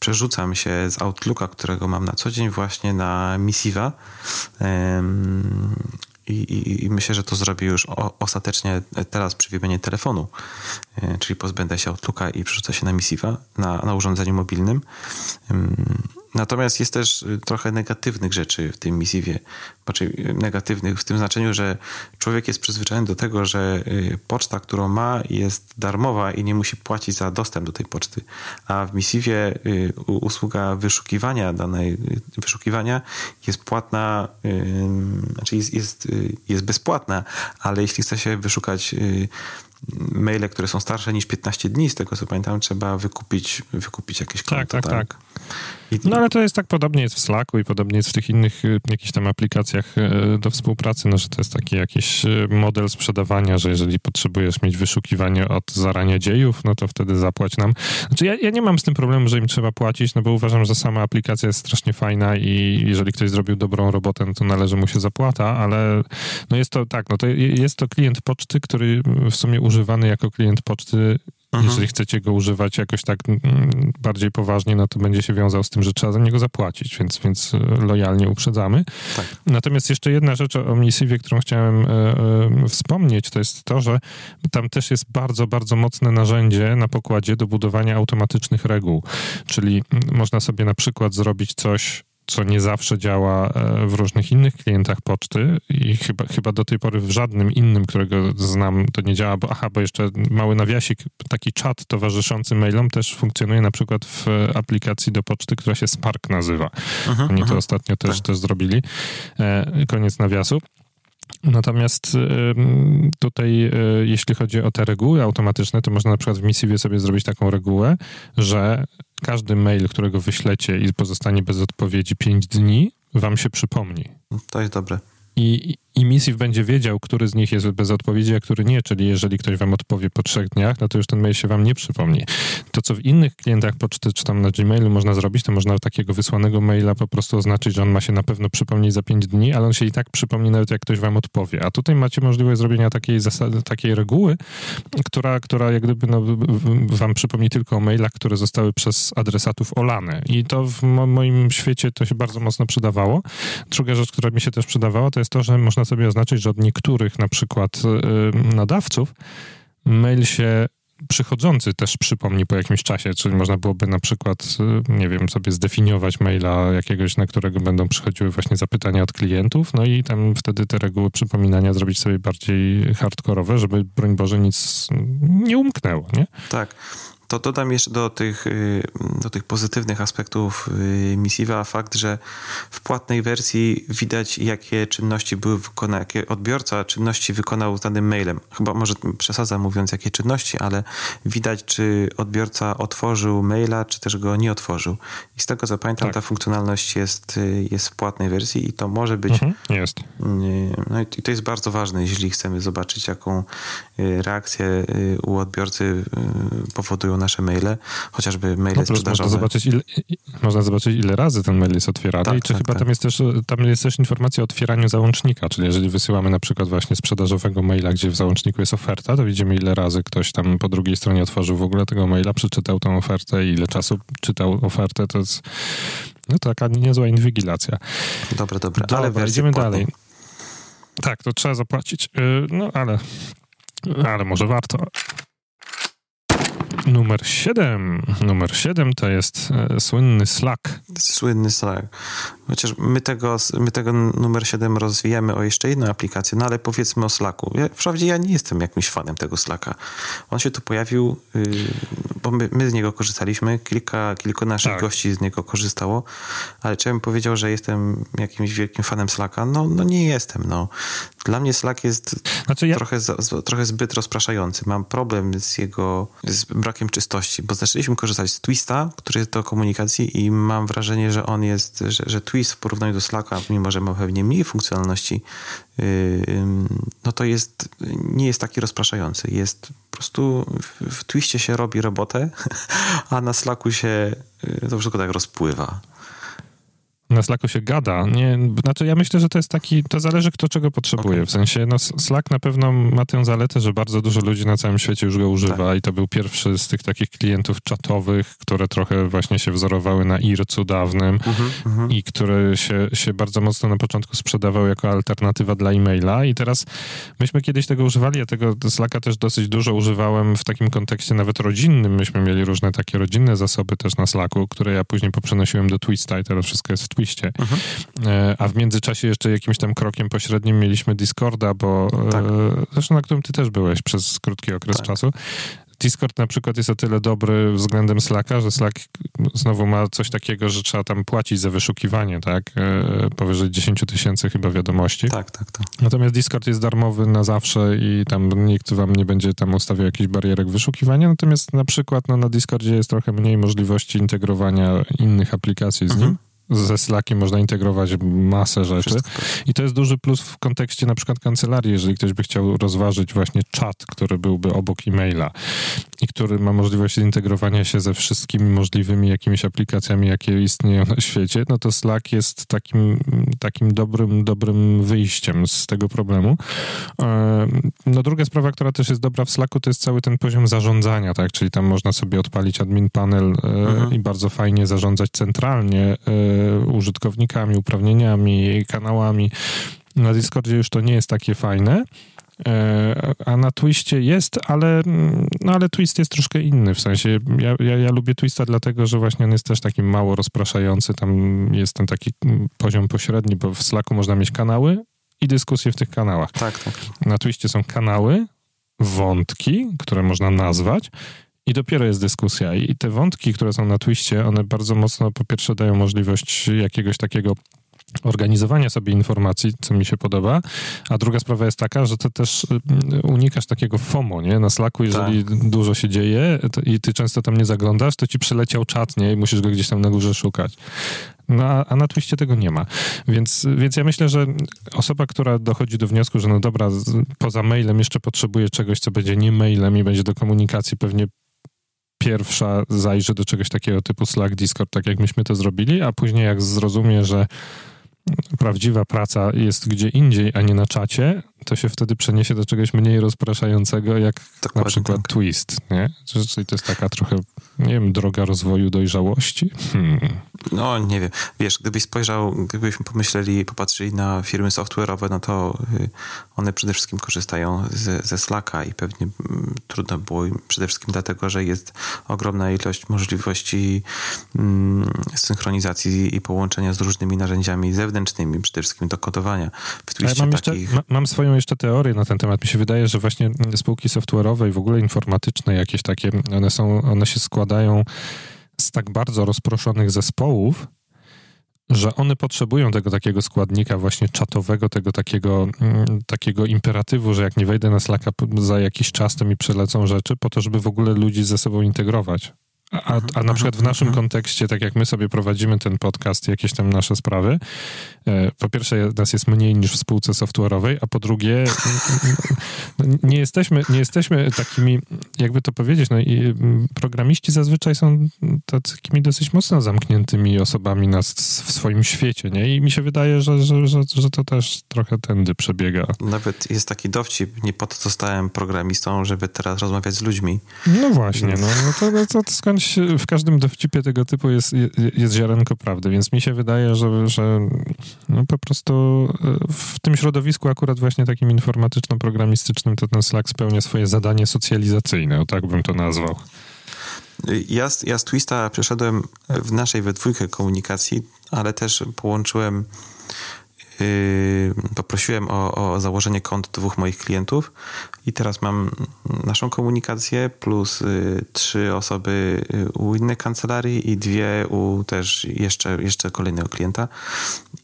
przerzucam się z Outlooka, którego mam na co dzień właśnie na Missiva i, i, I, myślę, że to zrobię już o, ostatecznie teraz przy wymianie telefonu, e, czyli pozbędę się Outlooka i przerzucę się na Missiva na, na urządzeniu mobilnym. Natomiast jest też y, trochę negatywnych rzeczy w tym Missive. Znaczy negatywnych w tym znaczeniu, że człowiek jest przyzwyczajony do tego, że y, poczta, którą ma, jest darmowa i nie musi płacić za dostęp do tej poczty. A w Missive y, usługa wyszukiwania danej, wyszukiwania jest płatna, znaczy jest, jest, jest bezpłatna, ale jeśli chce się wyszukać maile, które są starsze niż 15 dni, z tego co pamiętam, trzeba wykupić, wykupić jakieś konto. Tak, tak, tak. No ale to jest tak, podobnie jest w Slacku i podobnie jest w tych innych y, jakichś tam aplikacjach y, do współpracy, no że to jest taki jakiś y, model sprzedawania, że jeżeli potrzebujesz mieć wyszukiwanie od zarania dziejów, no to wtedy zapłać nam. Znaczy ja, ja nie mam z tym problemu, że im trzeba płacić, no bo uważam, że sama aplikacja jest strasznie fajna i jeżeli ktoś zrobił dobrą robotę, no to należy mu się zapłata, ale no jest to tak, no to jest to klient poczty, który w sumie używany jako klient poczty Mhm. Jeżeli chcecie go używać jakoś tak mm, bardziej poważnie, no to będzie się wiązał z tym, że trzeba za niego zapłacić, więc, więc e, lojalnie uprzedzamy. Tak. Natomiast jeszcze jedna rzecz o Missive, którą chciałem e, e, wspomnieć, to jest to, że tam też jest bardzo, bardzo mocne narzędzie na pokładzie do budowania automatycznych reguł. Czyli mm, można sobie na przykład zrobić coś co nie zawsze działa e, w różnych innych klientach poczty i chyba, chyba do tej pory w żadnym innym, którego znam, to nie działa, bo aha, bo jeszcze mały nawiasik, taki czat towarzyszący mailom też funkcjonuje na przykład w aplikacji do poczty, która się Spark nazywa. Aha, Oni aha. to ostatnio też, tak. też zrobili. E, koniec nawiasu. Natomiast tutaj, e, jeśli chodzi o te reguły automatyczne, to można na przykład w Missive sobie zrobić taką regułę, że każdy mail, którego wyślecie i pozostanie bez odpowiedzi 5 dni, wam się przypomni. To jest dobre. I, i Missive będzie wiedział, który z nich jest bez odpowiedzi, a który nie, czyli jeżeli ktoś wam odpowie po trzech dniach, no to już ten mail się wam nie przypomni. To, co w innych klientach poczty, czy tam na Gmailu można zrobić, to można takiego wysłanego maila po prostu oznaczyć, że on ma się na pewno przypomnieć za pięć dni, ale on się i tak przypomni nawet jak ktoś wam odpowie. A tutaj macie możliwość zrobienia takiej zasady, takiej reguły, która, która jak gdyby no, wam przypomni tylko o mailach, które zostały przez adresatów olane. I to w moim świecie to się bardzo mocno przydawało. Druga rzecz, która mi się też przydawała, to jest to, że można sobie oznaczyć, że od niektórych na przykład y, nadawców mail się przychodzący też przypomni po jakimś czasie, czyli można byłoby na przykład, y, nie wiem, sobie zdefiniować maila jakiegoś, na którego będą przychodziły właśnie zapytania od klientów, no i tam wtedy te reguły przypominania zrobić sobie bardziej hardkorowe, żeby broń Boże nic nie umknęło, nie? Tak. To dodam jeszcze do tych, y, do tych pozytywnych aspektów y, Missiva fakt, że w płatnej wersji widać, jakie czynności były wykonane, jakie odbiorca czynności wykonał z danym mailem. Chyba może przesadzam mówiąc, jakie czynności, ale widać, czy odbiorca otworzył maila, czy też go nie otworzył. I z tego co pamiętam, tak. ta funkcjonalność jest, y, jest w płatnej wersji i to może być. Mhm, jest. No i to jest bardzo ważne, jeśli chcemy zobaczyć, jaką reakcję u odbiorcy powodują nasze maile, chociażby maile no, sprzedażowe. Można zobaczyć, ile, można zobaczyć, ile razy ten mail jest otwierany tak, i czy tak, chyba tak. Tam, jest też, tam jest też informacja o otwieraniu załącznika, czyli jeżeli wysyłamy na przykład właśnie sprzedażowego maila, gdzie w załączniku jest oferta, to widzimy ile razy ktoś tam po drugiej stronie otworzył w ogóle tego maila, przeczytał tą ofertę i ile czasu czytał ofertę, to jest no taka niezła inwigilacja. Dobre, dobre, ale Dobra, idziemy dalej. Tak, to trzeba zapłacić. Yy, no ale, ale może warto. Numer 7. Numer 7 to jest e, słynny Slack. Słynny Slack. Chociaż my tego, my tego numer 7 rozwijamy o jeszcze jedną aplikację, no ale powiedzmy o Slacku. Ja, wprawdzie ja nie jestem jakimś fanem tego Slacka. On się tu pojawił, yy, bo my, my, z niego korzystaliśmy, kilka, kilku naszych tak. gości z niego korzystało, ale czy ja bym powiedział, że jestem jakimś wielkim fanem Slacka? No, no nie jestem. No. Dla mnie Slack jest znaczy ja... trochę, trochę zbyt rozpraszający. Mam problem z jego z brakiem czystości, bo zaczęliśmy korzystać z Twista, który jest do komunikacji i mam wrażenie, że on jest, że, że Twist w porównaniu do Slacka, mimo że ma pewnie mniej funkcjonalności, yy, no to jest, nie jest taki rozpraszający. Jest po prostu w, w się robi robotę, <laughs> a na Slacku się yy, to wszystko tak rozpływa na Slacku się gada. Nie, znaczy ja myślę, że to jest taki, to zależy kto czego potrzebuje. Okay. W sensie, no Slack na pewno ma tę zaletę, że bardzo dużo ludzi na całym świecie już go używa tak. i to był pierwszy z tych takich klientów czatowych, które trochę właśnie się wzorowały na IRC-u dawnym uh-huh, uh-huh. i które się, się bardzo mocno na początku sprzedawał jako alternatywa dla e-maila i teraz myśmy kiedyś tego używali, ja tego Slacka też dosyć dużo używałem w takim kontekście nawet rodzinnym. Myśmy mieli różne takie rodzinne zasoby też na Slacku, które ja później poprzenosiłem do Twista i teraz wszystko jest w Twiście. Mhm. E, a w międzyczasie jeszcze jakimś tam krokiem pośrednim mieliśmy Discorda, bo e, tak. zresztą na którym ty też byłeś przez krótki okres tak. czasu. Discord na przykład jest o tyle dobry względem Slacka, że Slack znowu ma coś takiego, że trzeba tam płacić za wyszukiwanie, tak? E, powyżej 10 tysięcy chyba wiadomości. Tak, tak, tak. Natomiast Discord jest darmowy na zawsze i tam nikt wam nie będzie tam ustawiał jakichś barierek wyszukiwania, natomiast na przykład no, na Discordzie jest trochę mniej możliwości integrowania innych aplikacji z mhm. nim ze Slackiem można integrować masę rzeczy. Wszystko. I to jest duży plus w kontekście na przykład kancelarii, jeżeli ktoś by chciał rozważyć właśnie czat, który byłby obok e-maila i który ma możliwość zintegrowania się ze wszystkimi możliwymi jakimiś aplikacjami, jakie istnieją na świecie, no to Slack jest takim, takim dobrym, dobrym wyjściem z tego problemu. E, no druga sprawa, która też jest dobra w Slacku, to jest cały ten poziom zarządzania, tak, czyli tam można sobie odpalić admin panel e, mhm. i bardzo fajnie zarządzać centralnie e, użytkownikami, uprawnieniami, kanałami. Na Discordzie już to nie jest takie fajne. E, a na Twistie jest, ale, no ale Twist jest troszkę inny, w sensie ja, ja, ja, lubię Twista dlatego, że właśnie on jest też taki mało rozpraszający, tam jest ten taki poziom pośredni, bo w Slacku można mieć kanały i dyskusje w tych kanałach. Tak, tak. Na Twistie są kanały, wątki, które można nazwać i dopiero jest dyskusja. I te wątki, które są na Twiście, one bardzo mocno po pierwsze dają możliwość jakiegoś takiego organizowania sobie informacji, co mi się podoba, a druga sprawa jest taka, że ty też mm, unikasz takiego FOMO, nie? Na Slacku, jeżeli tak. dużo się dzieje i ty często tam nie zaglądasz, to ci przyleciał czat, nie? I musisz go gdzieś tam na górze szukać. No, a, a na Twiście tego nie ma. Więc, więc ja myślę, że osoba, która dochodzi do wniosku, że no dobra, poza mailem jeszcze potrzebuje czegoś, co będzie nie mailem i będzie do komunikacji pewnie pierwsza zajrzy do czegoś takiego typu Slack, Discord, tak jak myśmy to zrobili, a później jak zrozumie, że prawdziwa praca jest gdzie indziej, a nie na czacie, to się wtedy przeniesie do czegoś mniej rozpraszającego, jak Dokładnie na przykład tak. twist, nie? Czyli to jest taka trochę, nie wiem, droga rozwoju dojrzałości? Hmm. No, nie wiem. Wiesz, gdybyś spojrzał, gdybyśmy pomyśleli, popatrzyli na firmy software'owe, no to y, one przede wszystkim korzystają z, ze Slacka i pewnie mm, trudno było im przede wszystkim dlatego, że jest ogromna ilość możliwości mm, synchronizacji i połączenia z różnymi narzędziami zewnętrznymi, przede wszystkim do kodowania. Ja mam, takich... jeszcze, ma, mam swoją jeszcze teorię na ten temat. Mi się wydaje, że właśnie spółki software'owe i w ogóle informatyczne jakieś takie, one są, one się składają z tak bardzo rozproszonych zespołów, że one potrzebują tego takiego składnika właśnie czatowego, tego takiego, mm, takiego imperatywu, że jak nie wejdę na Slacka za jakiś czas, to mi przelecą rzeczy po to, żeby w ogóle ludzi ze sobą integrować. A, a na przykład w naszym kontekście, tak jak my sobie prowadzimy ten podcast, jakieś tam nasze sprawy, e, po pierwsze nas jest mniej niż w spółce software'owej, a po drugie no, nie jesteśmy, nie jesteśmy takimi, jakby to powiedzieć, no i programiści zazwyczaj są takimi dosyć mocno zamkniętymi osobami nas w swoim świecie, nie? I mi się wydaje, że, że, że, że to też trochę tędy przebiega. Nawet jest taki dowcip, nie po to zostałem programistą, żeby teraz rozmawiać z ludźmi. No właśnie, no, no to, no to, to skąd skądś w każdym dowcipie tego typu jest, jest ziarenko prawdy, więc mi się wydaje, że, że no po prostu e, w tym środowisku akurat właśnie takim informatyczno-programistycznym to ten Slack spełnia swoje zadanie socjalizacyjne, o tak bym to nazwał. Ja, ja z Twista przeszedłem w naszej we dwójkę komunikacji, ale też połączyłem poprosiłem o, o, założenie kont dwóch moich klientów i teraz mam naszą komunikację plus y, trzy osoby y, u innej kancelarii i dwie u też jeszcze, jeszcze kolejnego klienta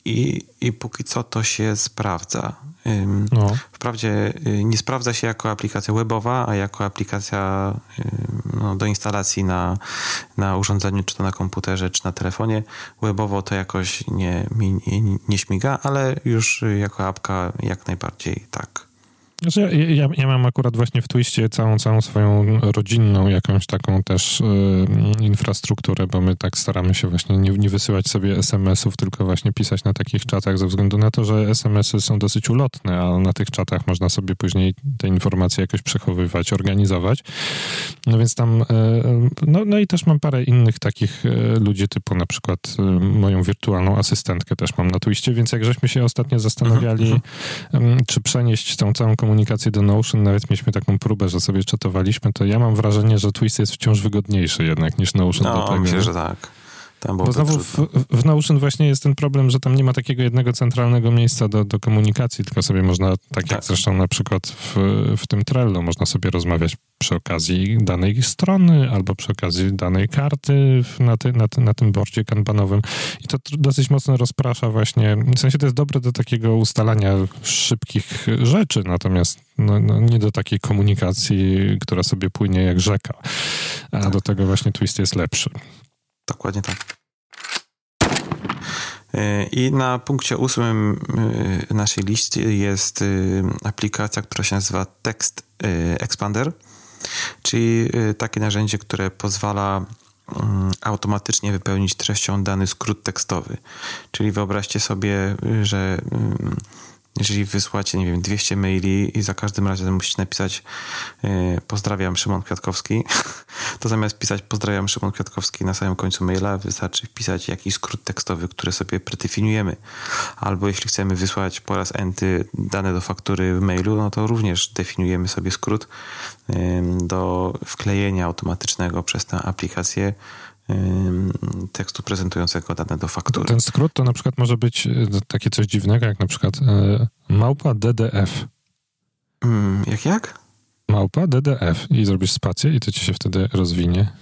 i, i póki co to się sprawdza. No. Wprawdzie y, nie sprawdza się jako aplikacja webowa, a jako aplikacja no, do instalacji na, na urządzeniu, czy to na komputerze, czy na telefonie. Webowo to jakoś nie, nie, nie śmiga, ale już jako apka jak najbardziej tak. Znaczy, ja, ja, mam akurat właśnie w Twiście całą, całą swoją rodzinną jakąś taką też y, infrastrukturę, bo my tak staramy się właśnie nie, nie wysyłać sobie SMS-ów, tylko właśnie pisać na takich czatach ze względu na to, że SMS-y są dosyć ulotne, a na tych czatach można sobie później te informacje jakoś przechowywać, organizować. No więc tam, y, no, no i też mam parę innych takich y, ludzi, typu na przykład y, moją wirtualną asystentkę też mam na Twiście, więc jak żeśmy się ostatnio zastanawiali, mhm. czy przenieść tą całą komunikację komunikację do Notion, nawet mieliśmy taką próbę, że sobie czatowaliśmy, to ja mam wrażenie, że Twist jest wciąż wygodniejszy jednak niż Notion no, do tego. myślę, że tak. Tam Bo znowu w, w Notion właśnie jest ten problem, że tam nie ma takiego jednego centralnego miejsca do, do komunikacji, tylko sobie można, tak, tak. jak zresztą na przykład w, w tym Trello, można sobie rozmawiać przy okazji danej strony albo przy okazji danej karty na, ty, na, ty, na tym bordzie kanbanowym. I to dosyć mocno rozprasza właśnie, w sensie to jest dobre do takiego ustalania szybkich rzeczy, natomiast no, no, nie do takiej komunikacji, która sobie płynie jak rzeka. A tak. do tego właśnie Twist jest lepszy. Dokładnie tak. E, I na punkcie ósmym e, naszej listy jest e, aplikacja, która się nazywa Text Expander, czyli takie narzędzie, które pozwala mm, automatycznie wypełnić treścią dany skrót tekstowy. Czyli wyobraźcie sobie, że mm, jeżeli wysłacie, nie wiem, 200 maili i za każdym razem musicie napisać yy, pozdrawiam Szymon Kwiatkowski, <laughs> to zamiast pisać pozdrawiam Szymon Kwiatkowski na samym końcu maila, wystarczy wpisać jakiś skrót tekstowy, który sobie predefiniujemy. Albo jeśli chcemy wysłać po raz enty dane do faktury w mailu, no to również definiujemy sobie skrót yy, do wklejenia automatycznego przez tę aplikację tekstu prezentującego dane do faktury. Ten skrót to na przykład może być e, takie coś dziwnego, jak na przykład e, małpa DDF. Hmm, jak jak? Małpa DDF i zrobisz spację i to ci się wtedy rozwinie.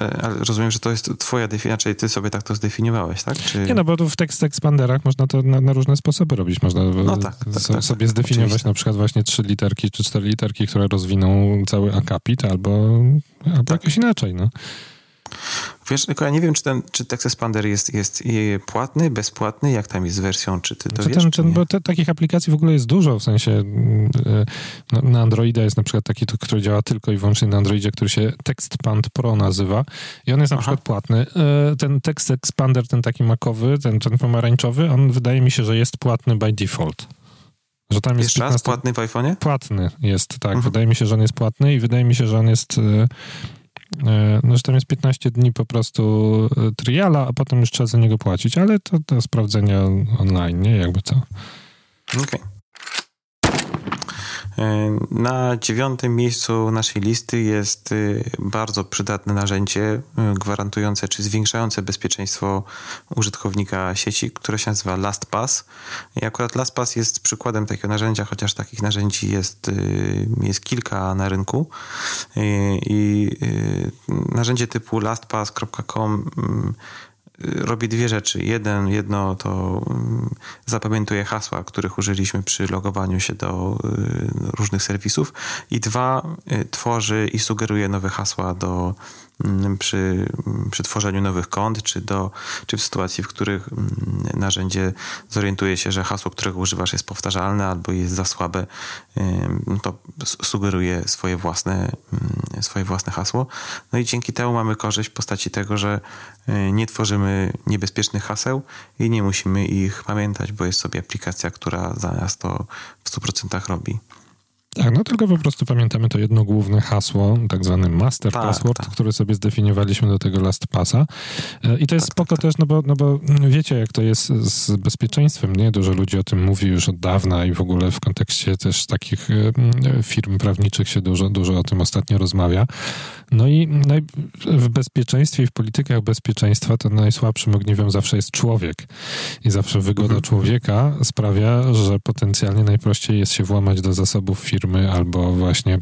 E, ale rozumiem, że to jest twoja definicja, czyli ty sobie tak to zdefiniowałeś, tak? Czy... Nie, no bo w tekst expanderach można to na, na różne sposoby robić. Można no tak, tak, so, tak, sobie tak, zdefiniować oczywiście. na przykład właśnie trzy literki czy cztery literki, które rozwiną cały akapit albo, albo tak. jakoś inaczej, no. Wiesz, tylko ja nie wiem, czy ten czy Expander jest, jest płatny, bezpłatny, jak tam jest z wersją, czy ty to czy wiesz, ten, ten, Bo te, takich aplikacji w ogóle jest dużo, w sensie yy, na Androida jest na przykład taki, który działa tylko i wyłącznie na Androidzie, który się TextPand Pro nazywa i on jest na Aha. przykład płatny. Yy, ten Text Expander, ten taki makowy, ten, ten pomarańczowy, on wydaje mi się, że jest płatny by default. Że tam jest Jeszcze 15... raz płatny w iPhone'ie? Płatny jest, tak. Mhm. Wydaje mi się, że on jest płatny i wydaje mi się, że on jest... E, no, że tam jest 15 dni po prostu e, triala, a potem już trzeba za niego płacić, ale to do sprawdzenia online, nie? Jakby co. Okej. Okay. E, na dziewiątym miejscu naszej listy jest y, bardzo przydatne narzędzie y, gwarantujące czy zwiększające bezpieczeństwo użytkownika sieci, które się nazywa LastPass. I akurat LastPass jest przykładem takiego narzędzia, chociaż takich narzędzi jest, y, jest kilka na rynku. I narzędzie typu lastpass.com robi dwie rzeczy. Jeden, jedno to mm, zapamiętuje hasła, których użyliśmy przy logowaniu się do y, różnych serwisów i dwa, y, tworzy i sugeruje nowe hasła do przy, przy tworzeniu nowych kont, czy, do, czy w sytuacji, w których mm, narzędzie zorientuje się, że hasło, którego używasz jest powtarzalne albo jest za słabe, to sugeruje swoje własne, mm, swoje własne hasło. No i dzięki temu mamy korzyść w postaci tego, że y, nie tworzymy niebezpiecznych haseł i nie musimy ich pamiętać, bo jest sobie aplikacja, która za nas to w 100% robi. Tak, no tylko po prostu pamiętamy to jedno główne hasło, tak zwany master tak, password, tak. który sobie zdefiniowaliśmy do tego last passa. E, I to jest tak, spoko tak, też, no bo, no bo wiecie, jak to jest z bezpieczeństwem, nie? Dużo ludzi o tym mówi już od dawna i w ogóle w kontekście też takich e, firm prawniczych się dużo, dużo o tym ostatnio rozmawia. No i w bezpieczeństwie i w politykach bezpieczeństwa to najsłabszym ogniwem zawsze jest człowiek. I zawsze wygoda mhm. człowieka sprawia, że potencjalnie najprościej jest się włamać do zasobów firmy albo właśnie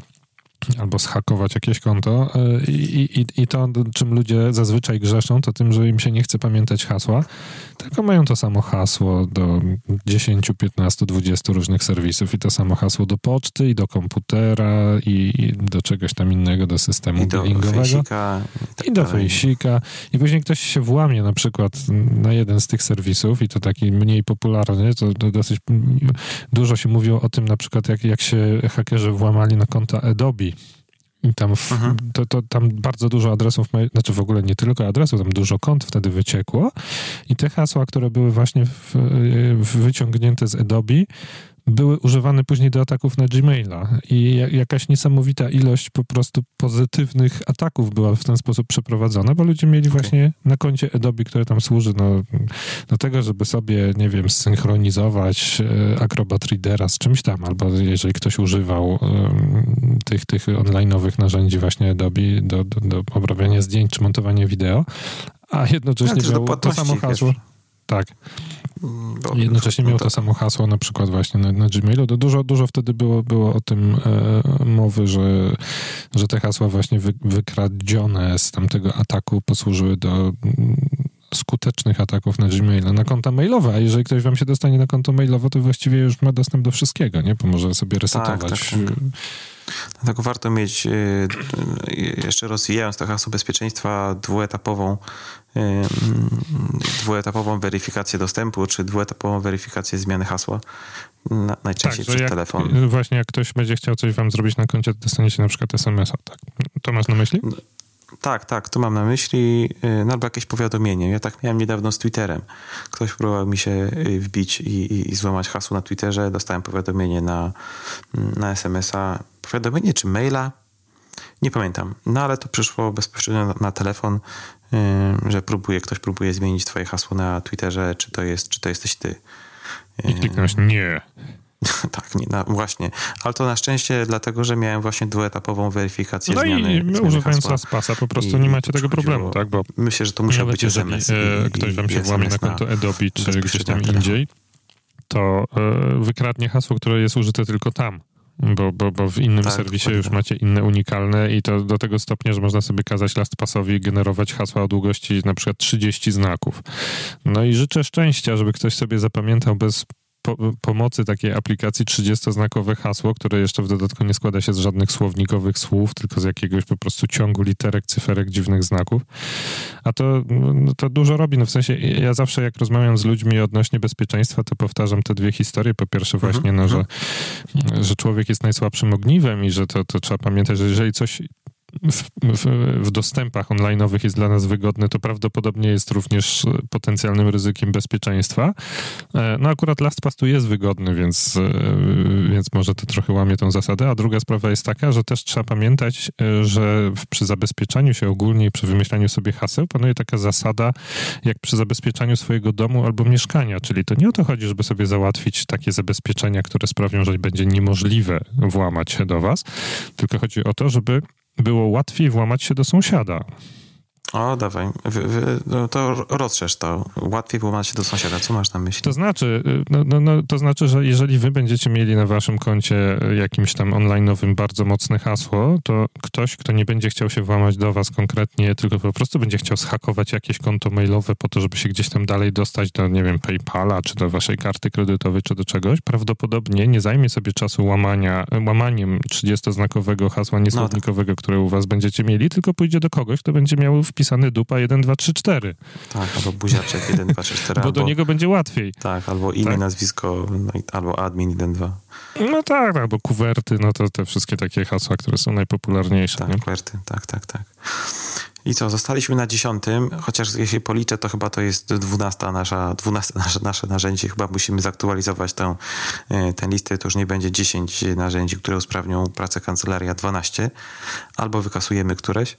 albo zhakować jakieś konto e, i, i, i to, czym ludzie zazwyczaj grzeszą, to tym, że im się nie chce pamiętać hasła, tylko mają to samo hasło do 10, 15, 20 różnych serwisów i to samo hasło do poczty i do komputera i, i do czegoś tam innego, do systemu I do Fejsika, tak I do fejsika. I później ktoś się włamie na przykład na jeden z tych serwisów i to taki mniej popularny, to, to dosyć dużo się mówiło o tym na przykład, jak, jak się hakerzy włamali na konta Adobe i tam, w, mhm. to, to, tam bardzo dużo adresów, znaczy w ogóle nie tylko adresów, tam dużo kont wtedy wyciekło i te hasła, które były właśnie w, w wyciągnięte z Adobe, były używane później do ataków na Gmaila i jakaś niesamowita ilość po prostu pozytywnych ataków była w ten sposób przeprowadzona, bo ludzie mieli okay. właśnie na koncie Adobe, które tam służy no, do tego, żeby sobie, nie wiem, zsynchronizować e, Acrobat Readera z czymś tam, albo jeżeli ktoś używał um, tych, tych online'owych narzędzi właśnie Adobe do, do, do obrabiania zdjęć czy montowania wideo, a jednocześnie Ja, miał to samo hasło. wiesz. Tak. Bo- Jednocześnie miał to tak. samo hasło na przykład właśnie na, na Gmailu. Dużo, dużo wtedy było, było o tym e, mowy, że, że te hasła właśnie wy, wykradzione z tamtego ataku posłużyły do mm, skutecznych ataków na Gmaila, na konta mailowe, a jeżeli ktoś wam się dostanie na konto mailowe, to właściwie już ma dostęp do wszystkiego, nie? Bo może sobie resetować. tak, tak. Dlatego warto mieć, y, y, jeszcze rozwijając to hasło bezpieczeństwa, dwuetapową, y, mm, dwuetapową weryfikację dostępu, czy dwuetapową weryfikację zmiany hasła. Na, najczęściej że przez jak, telefon. Właśnie jak ktoś będzie chciał coś wam zrobić na koncie, to dostaniecie na przykład SMS-a, tak? To masz na myśli? Tak, tak, tu mam na myśli, y, no albo jakieś powiadomienie. Ja tak miałem niedawno z Twitterem. Ktoś próbował mi się y, wbić i, i, i złamać hasło na Twitterze. Dostałem powiadomienie na, na SMS-a. Powiadomienie czy maila? Nie pamiętam. No ale to przyszło bezpośrednio na, na telefon, y, że próbuje, ktoś próbuje zmienić twoje hasło na Twitterze, czy to, jest, czy to jesteś ty. I kliknąłeś nie. <laughs> tak, nie, no, właśnie. Ale to na szczęście dlatego, że miałem właśnie dwuetapową weryfikację No zmiany, i zmiany używając. LastPassa po prostu I nie macie tego problemu, tak? Bo Myślę, że to musiał być jeżeli SMS. e, i- ktoś wam się włamie na konto Adobe czy gdzieś tam na indziej, to e, wykradnie hasło, które jest użyte tylko tam. Bo, bo, bo w innym Tak, serwisie dokładnie już tak. macie inne unikalne i to do tego stopnia, że można sobie kazać LastPassowi generować hasła o długości na przykład 30 znaków. No i życzę szczęścia, żeby ktoś sobie zapamiętał bez po, pomocy takiej aplikacji 30-znakowe hasło, które jeszcze w dodatku nie składa się z żadnych słownikowych słów, tylko z jakiegoś po prostu ciągu literek, cyferek, dziwnych znaków. A to, no, to dużo robi. No w sensie ja zawsze jak rozmawiam z ludźmi odnośnie bezpieczeństwa, to powtarzam te dwie historie. Po pierwsze właśnie, no, że, że człowiek jest najsłabszym ogniwem i że to, to trzeba pamiętać, że jeżeli coś w, w, w dostępach online'owych jest dla nas wygodne, to prawdopodobnie jest również potencjalnym ryzykiem bezpieczeństwa. E, No akurat LastPass tu jest wygodny, więc, e, więc może to trochę łamie tą zasadę. A druga sprawa jest taka, że też trzeba pamiętać, e, że przy zabezpieczaniu się ogólnie i przy wymyślaniu sobie haseł panuje taka zasada, jak przy zabezpieczaniu swojego domu albo mieszkania. Czyli to nie o to chodzi, żeby sobie załatwić takie zabezpieczenia, które sprawią, że będzie niemożliwe włamać się do was, tylko chodzi o to, żeby było łatwiej włamać się do sąsiada. O, dawaj. Wy, wy, no to rozszerz to. Łatwiej się do sąsiada. Co masz na myśli? To znaczy, y, no, no, no, to znaczy, że jeżeli wy będziecie mieli na waszym koncie jakimś tam online'owym bardzo mocne hasło, to ktoś, kto nie będzie chciał się włamać do was konkretnie, tylko po prostu będzie chciał zhakować jakieś konto mailowe po to, żeby się gdzieś tam dalej dostać do, nie wiem, PayPala, czy do waszej karty kredytowej, czy do czegoś, prawdopodobnie nie zajmie sobie czasu łamania, łamaniem 30-znakowego hasła niesłownikowego, które u was będziecie mieli, tylko pójdzie do kogoś, kto będzie miał wpisany dupa 1, 2, 3, 4, Tak, albo buziaczek 1, 2, 3, 4. bo albo, do niego będzie łatwiej. Tak, albo imię, Tak. nazwisko, no albo admin 1, 2. No tak, albo kuwerty, no to te wszystkie takie hasła, które są najpopularniejsze. Tak, Nie? kwerty, tak, tak, tak. I co, zostaliśmy na dziesiątym, chociaż jeśli policzę, to chyba to jest dwunasta nasza, dwunaste <laughs> nasze, nasze narzędzie. Chyba musimy zaktualizować tę, e, tę listę. To już nie będzie 10 narzędzi, które usprawnią pracę kancelarii, a 12. Albo wykasujemy któreś.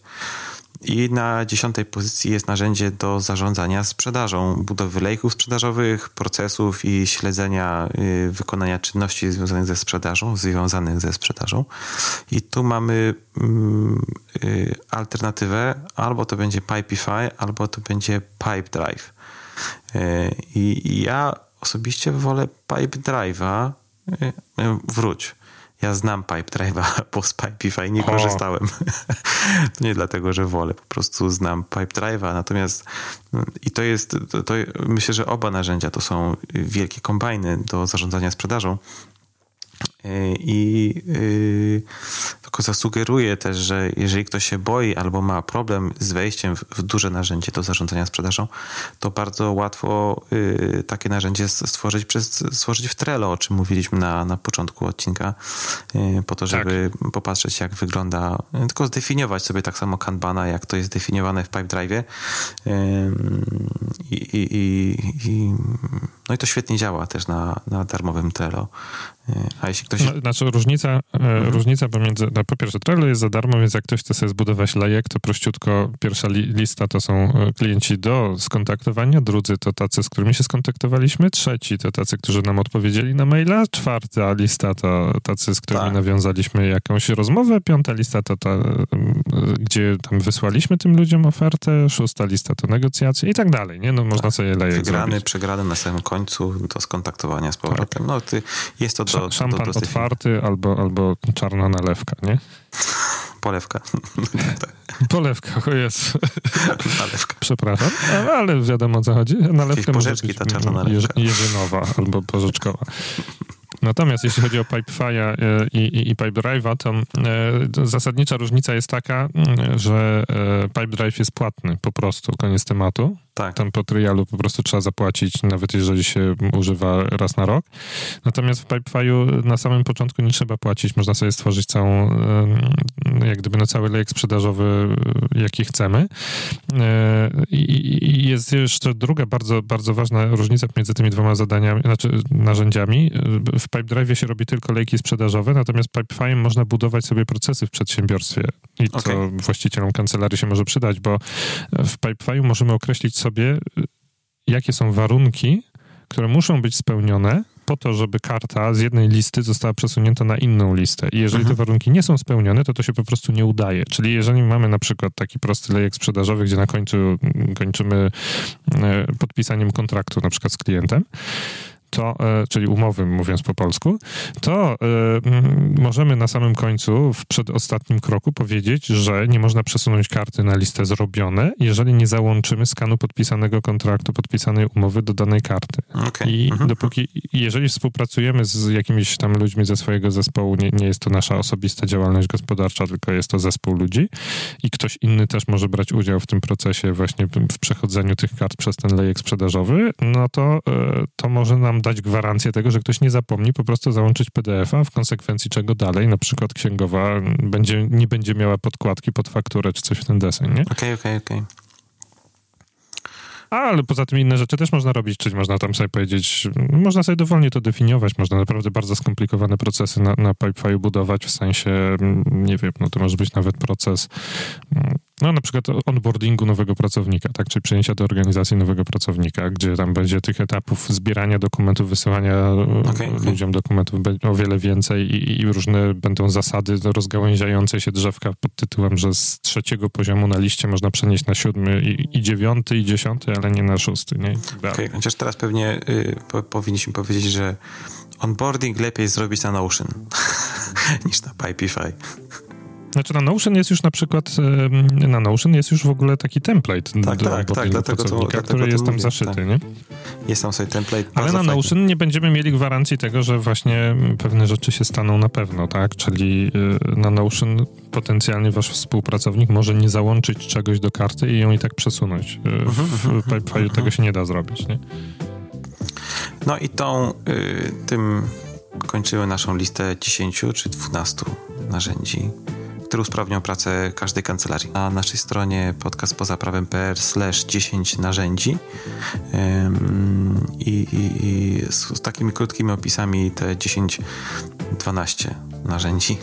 I na dziesiątej pozycji jest narzędzie do zarządzania sprzedażą, budowy lejków sprzedażowych, procesów i śledzenia y, wykonania czynności związanych ze sprzedażą, związanych ze sprzedażą. I tu mamy mm, y, alternatywę, albo to będzie Pipefy, albo to będzie Pipedrive. Y, I ja osobiście wolę Pipedrive'a. Wróć. Ja znam Pipedrive'a, <laughs> bo z Pipefy nie korzystałem. <laughs> to nie dlatego, że wolę, po prostu znam Pipedrive'a. Natomiast mm, i to jest, to, to myślę, że oba narzędzia to są wielkie kombajny do zarządzania sprzedażą. Yy, I yy, tylko zasugeruję też, że jeżeli ktoś się boi albo ma problem z wejściem w, w duże narzędzie do zarządzania sprzedażą, to bardzo łatwo yy, takie narzędzie stworzyć, przez, stworzyć w Trello, o czym mówiliśmy na, na początku odcinka, yy, po to, Tak. żeby popatrzeć, jak wygląda, yy, tylko zdefiniować sobie tak samo Kanbana, jak to jest definiowane w Pipedrive'ie. Yy, I, no i to świetnie działa też na, na darmowym Trello. A jeśli ktoś... No, znaczy różnica, e, mhm. różnica pomiędzy, no po pierwsze Trello jest za darmo, więc jak ktoś chce sobie zbudować lejek, to prościutko pierwsza li, lista to są e, klienci do skontaktowania, drudzy to tacy, z którymi się skontaktowaliśmy, trzeci to tacy, którzy nam odpowiedzieli na maila, czwarta lista to tacy, z którymi tak. nawiązaliśmy jakąś rozmowę, piąta lista to ta, gdzie tam wysłaliśmy tym ludziom ofertę, szósta lista to negocjacje i tak dalej, nie? No można tak. sobie lejek Wygrany, zrobić. przegrany na samym końcu do skontaktowania z powrotem. Tak. No, ty, jest to do, Szampan do otwarty albo, albo czarna nalewka, nie? Polewka. <laughs> Polewka, o jest. Nalewka. Przepraszam, ale, ale wiadomo o co chodzi. Nalewka może być ta czarna nalewka. jeżynowa albo porzeczkowa. Natomiast jeśli chodzi o Pipefire i, i, i Pipedrive'a, to e, zasadnicza różnica jest taka, że e, Pipedrive jest płatny po prostu, koniec tematu. Tak. Tam po trialu po prostu trzeba zapłacić, nawet jeżeli się używa raz na rok. Natomiast w Pipefire'u na samym początku nie trzeba płacić. Można sobie stworzyć całą, jak gdyby no cały lejek sprzedażowy, jaki chcemy. E, I jest jeszcze druga bardzo, bardzo ważna różnica między tymi dwoma zadaniami, znaczy narzędziami. W Pipedrive się robi tylko lejki sprzedażowe, natomiast Pipefire można budować sobie procesy w przedsiębiorstwie. I okay. co właścicielom kancelarii się może przydać, bo w Pipefire możemy określić sobie sobie, jakie są warunki, które muszą być spełnione po to, żeby karta z jednej listy została przesunięta na inną listę. I jeżeli mhm. te warunki nie są spełnione, to to się po prostu nie udaje. Czyli jeżeli mamy na przykład taki prosty lejek sprzedażowy, gdzie na końcu kończymy e, podpisaniem kontraktu na przykład z klientem, to, e, czyli umowy, mówiąc po polsku, to y, możemy na samym końcu, w przedostatnim kroku powiedzieć, że nie można przesunąć karty na listę zrobione, jeżeli nie załączymy skanu podpisanego kontraktu, podpisanej umowy do danej karty. Okay. I mhm. dopóki, jeżeli współpracujemy z jakimiś tam ludźmi ze swojego zespołu, nie, nie jest to nasza osobista działalność gospodarcza, tylko jest to zespół ludzi i ktoś inny też może brać udział w tym procesie właśnie w przechodzeniu tych kart przez ten lejek sprzedażowy, no to, y, to może nam dać gwarancję tego, że ktoś nie zapomni po prostu załączyć PDF-a, w konsekwencji czego dalej, na przykład księgowa będzie, nie będzie miała podkładki pod fakturę czy coś w ten deseń, nie? Okej, okay, okej, okay, okej. Okay. Ale poza tym inne rzeczy też można robić, czyli można tam sobie powiedzieć, można sobie dowolnie to definiować, można naprawdę bardzo skomplikowane procesy na, na Pipefire budować, w sensie, nie wiem, no to może być nawet proces, no na przykład onboardingu nowego pracownika, tak, czyli przyjęcia do organizacji nowego pracownika, gdzie tam będzie tych etapów zbierania dokumentów, wysyłania okay, ludziom okay. dokumentów o wiele więcej i, i, różne będą zasady rozgałęziające się drzewka pod tytułem, że z trzeciego poziomu na liście można przenieść na siódmy i, i dziewiąty i dziesiąty, ale nie na szósty, nie? Okay, chociaż teraz pewnie y, po, powinniśmy powiedzieć, że onboarding lepiej zrobić na Notion <laughs> niż na Pipefy. Znaczy na Notion jest już na przykład, na Notion jest już w ogóle taki template tak, do tak, tak, dlatego to, który jest tam zaszyty, tak. nie? Jest tam sobie template. Ale na Notion nie będziemy mieli gwarancji tego, że właśnie pewne rzeczy się staną na pewno, tak? Czyli y, na Notion potencjalnie wasz współpracownik może nie załączyć czegoś do karty i ją i tak przesunąć. Y, mhm, w mhm, Pipefire mhm. tego się nie da zrobić, nie? No i tą, y, tym kończymy naszą listę 10 czy 12 narzędzi które usprawnią pracę każdej kancelarii. Na naszej stronie podcastpozaprawem.pl slash 10 narzędzi i, i, i z, z, takimi krótkimi opisami te 10-12 narzędzi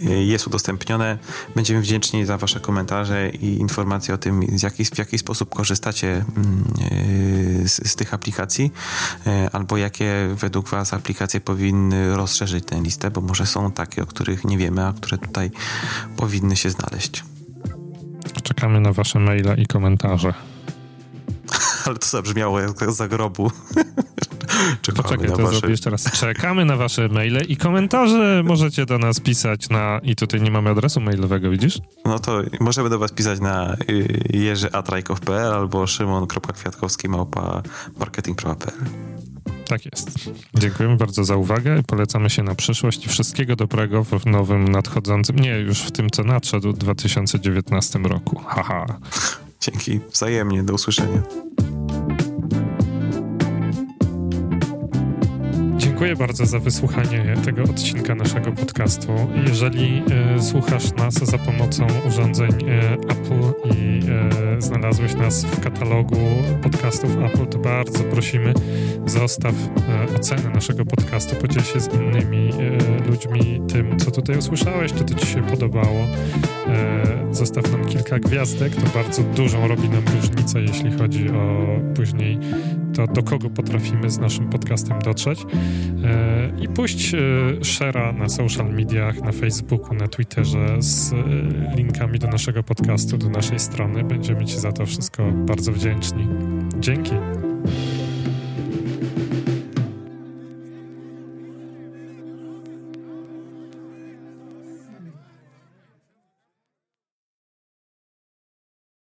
<laughs> jest udostępnione. Będziemy wdzięczni za Wasze komentarze i informacje o tym, z jaki, w jaki sposób korzystacie mm, z, z tych aplikacji, e, albo jakie według Was aplikacje powinny rozszerzyć tę listę, bo może są takie, o których nie wiemy, a które tutaj powinny się znaleźć. Czekamy na Wasze maile i komentarze. <laughs> Ale to zabrzmiało jak za grobu. <laughs> Czekamy Poczekaj, to wasze... zrobię teraz. Czekamy na wasze maile i komentarze możecie do nas pisać na... I tutaj nie mamy adresu mailowego, widzisz? No to możemy do was pisać na y, jerzyAtrajkow.pl albo szymon.kwiatkowski małpa marketing.pl tak jest. Dziękujemy bardzo za uwagę. Polecamy się na przyszłość i wszystkiego dobrego w nowym nadchodzącym, nie już w tym, co nadszedł, 2019 roku. Haha. Dzięki. Wzajemnie. Do usłyszenia. Dziękuję bardzo za wysłuchanie tego odcinka naszego podcastu. Jeżeli e, słuchasz nas za pomocą urządzeń e, Apple i e, znalazłeś nas w katalogu podcastów Apple, to bardzo prosimy, zostaw e, ocenę naszego podcastu, podziel się z innymi e, ludźmi tym, co tutaj usłyszałeś, czy to ci się podobało. E, zostaw nam kilka gwiazdek, to bardzo dużą robi nam różnicę, jeśli chodzi o później to, do kogo potrafimy z naszym podcastem dotrzeć. E, I puść e, share'a na social mediach, na Facebooku, na Twitterze z e, linkami do naszego podcastu, do naszej strony. Będziemy Ci za to wszystko bardzo wdzięczni. Dzięki.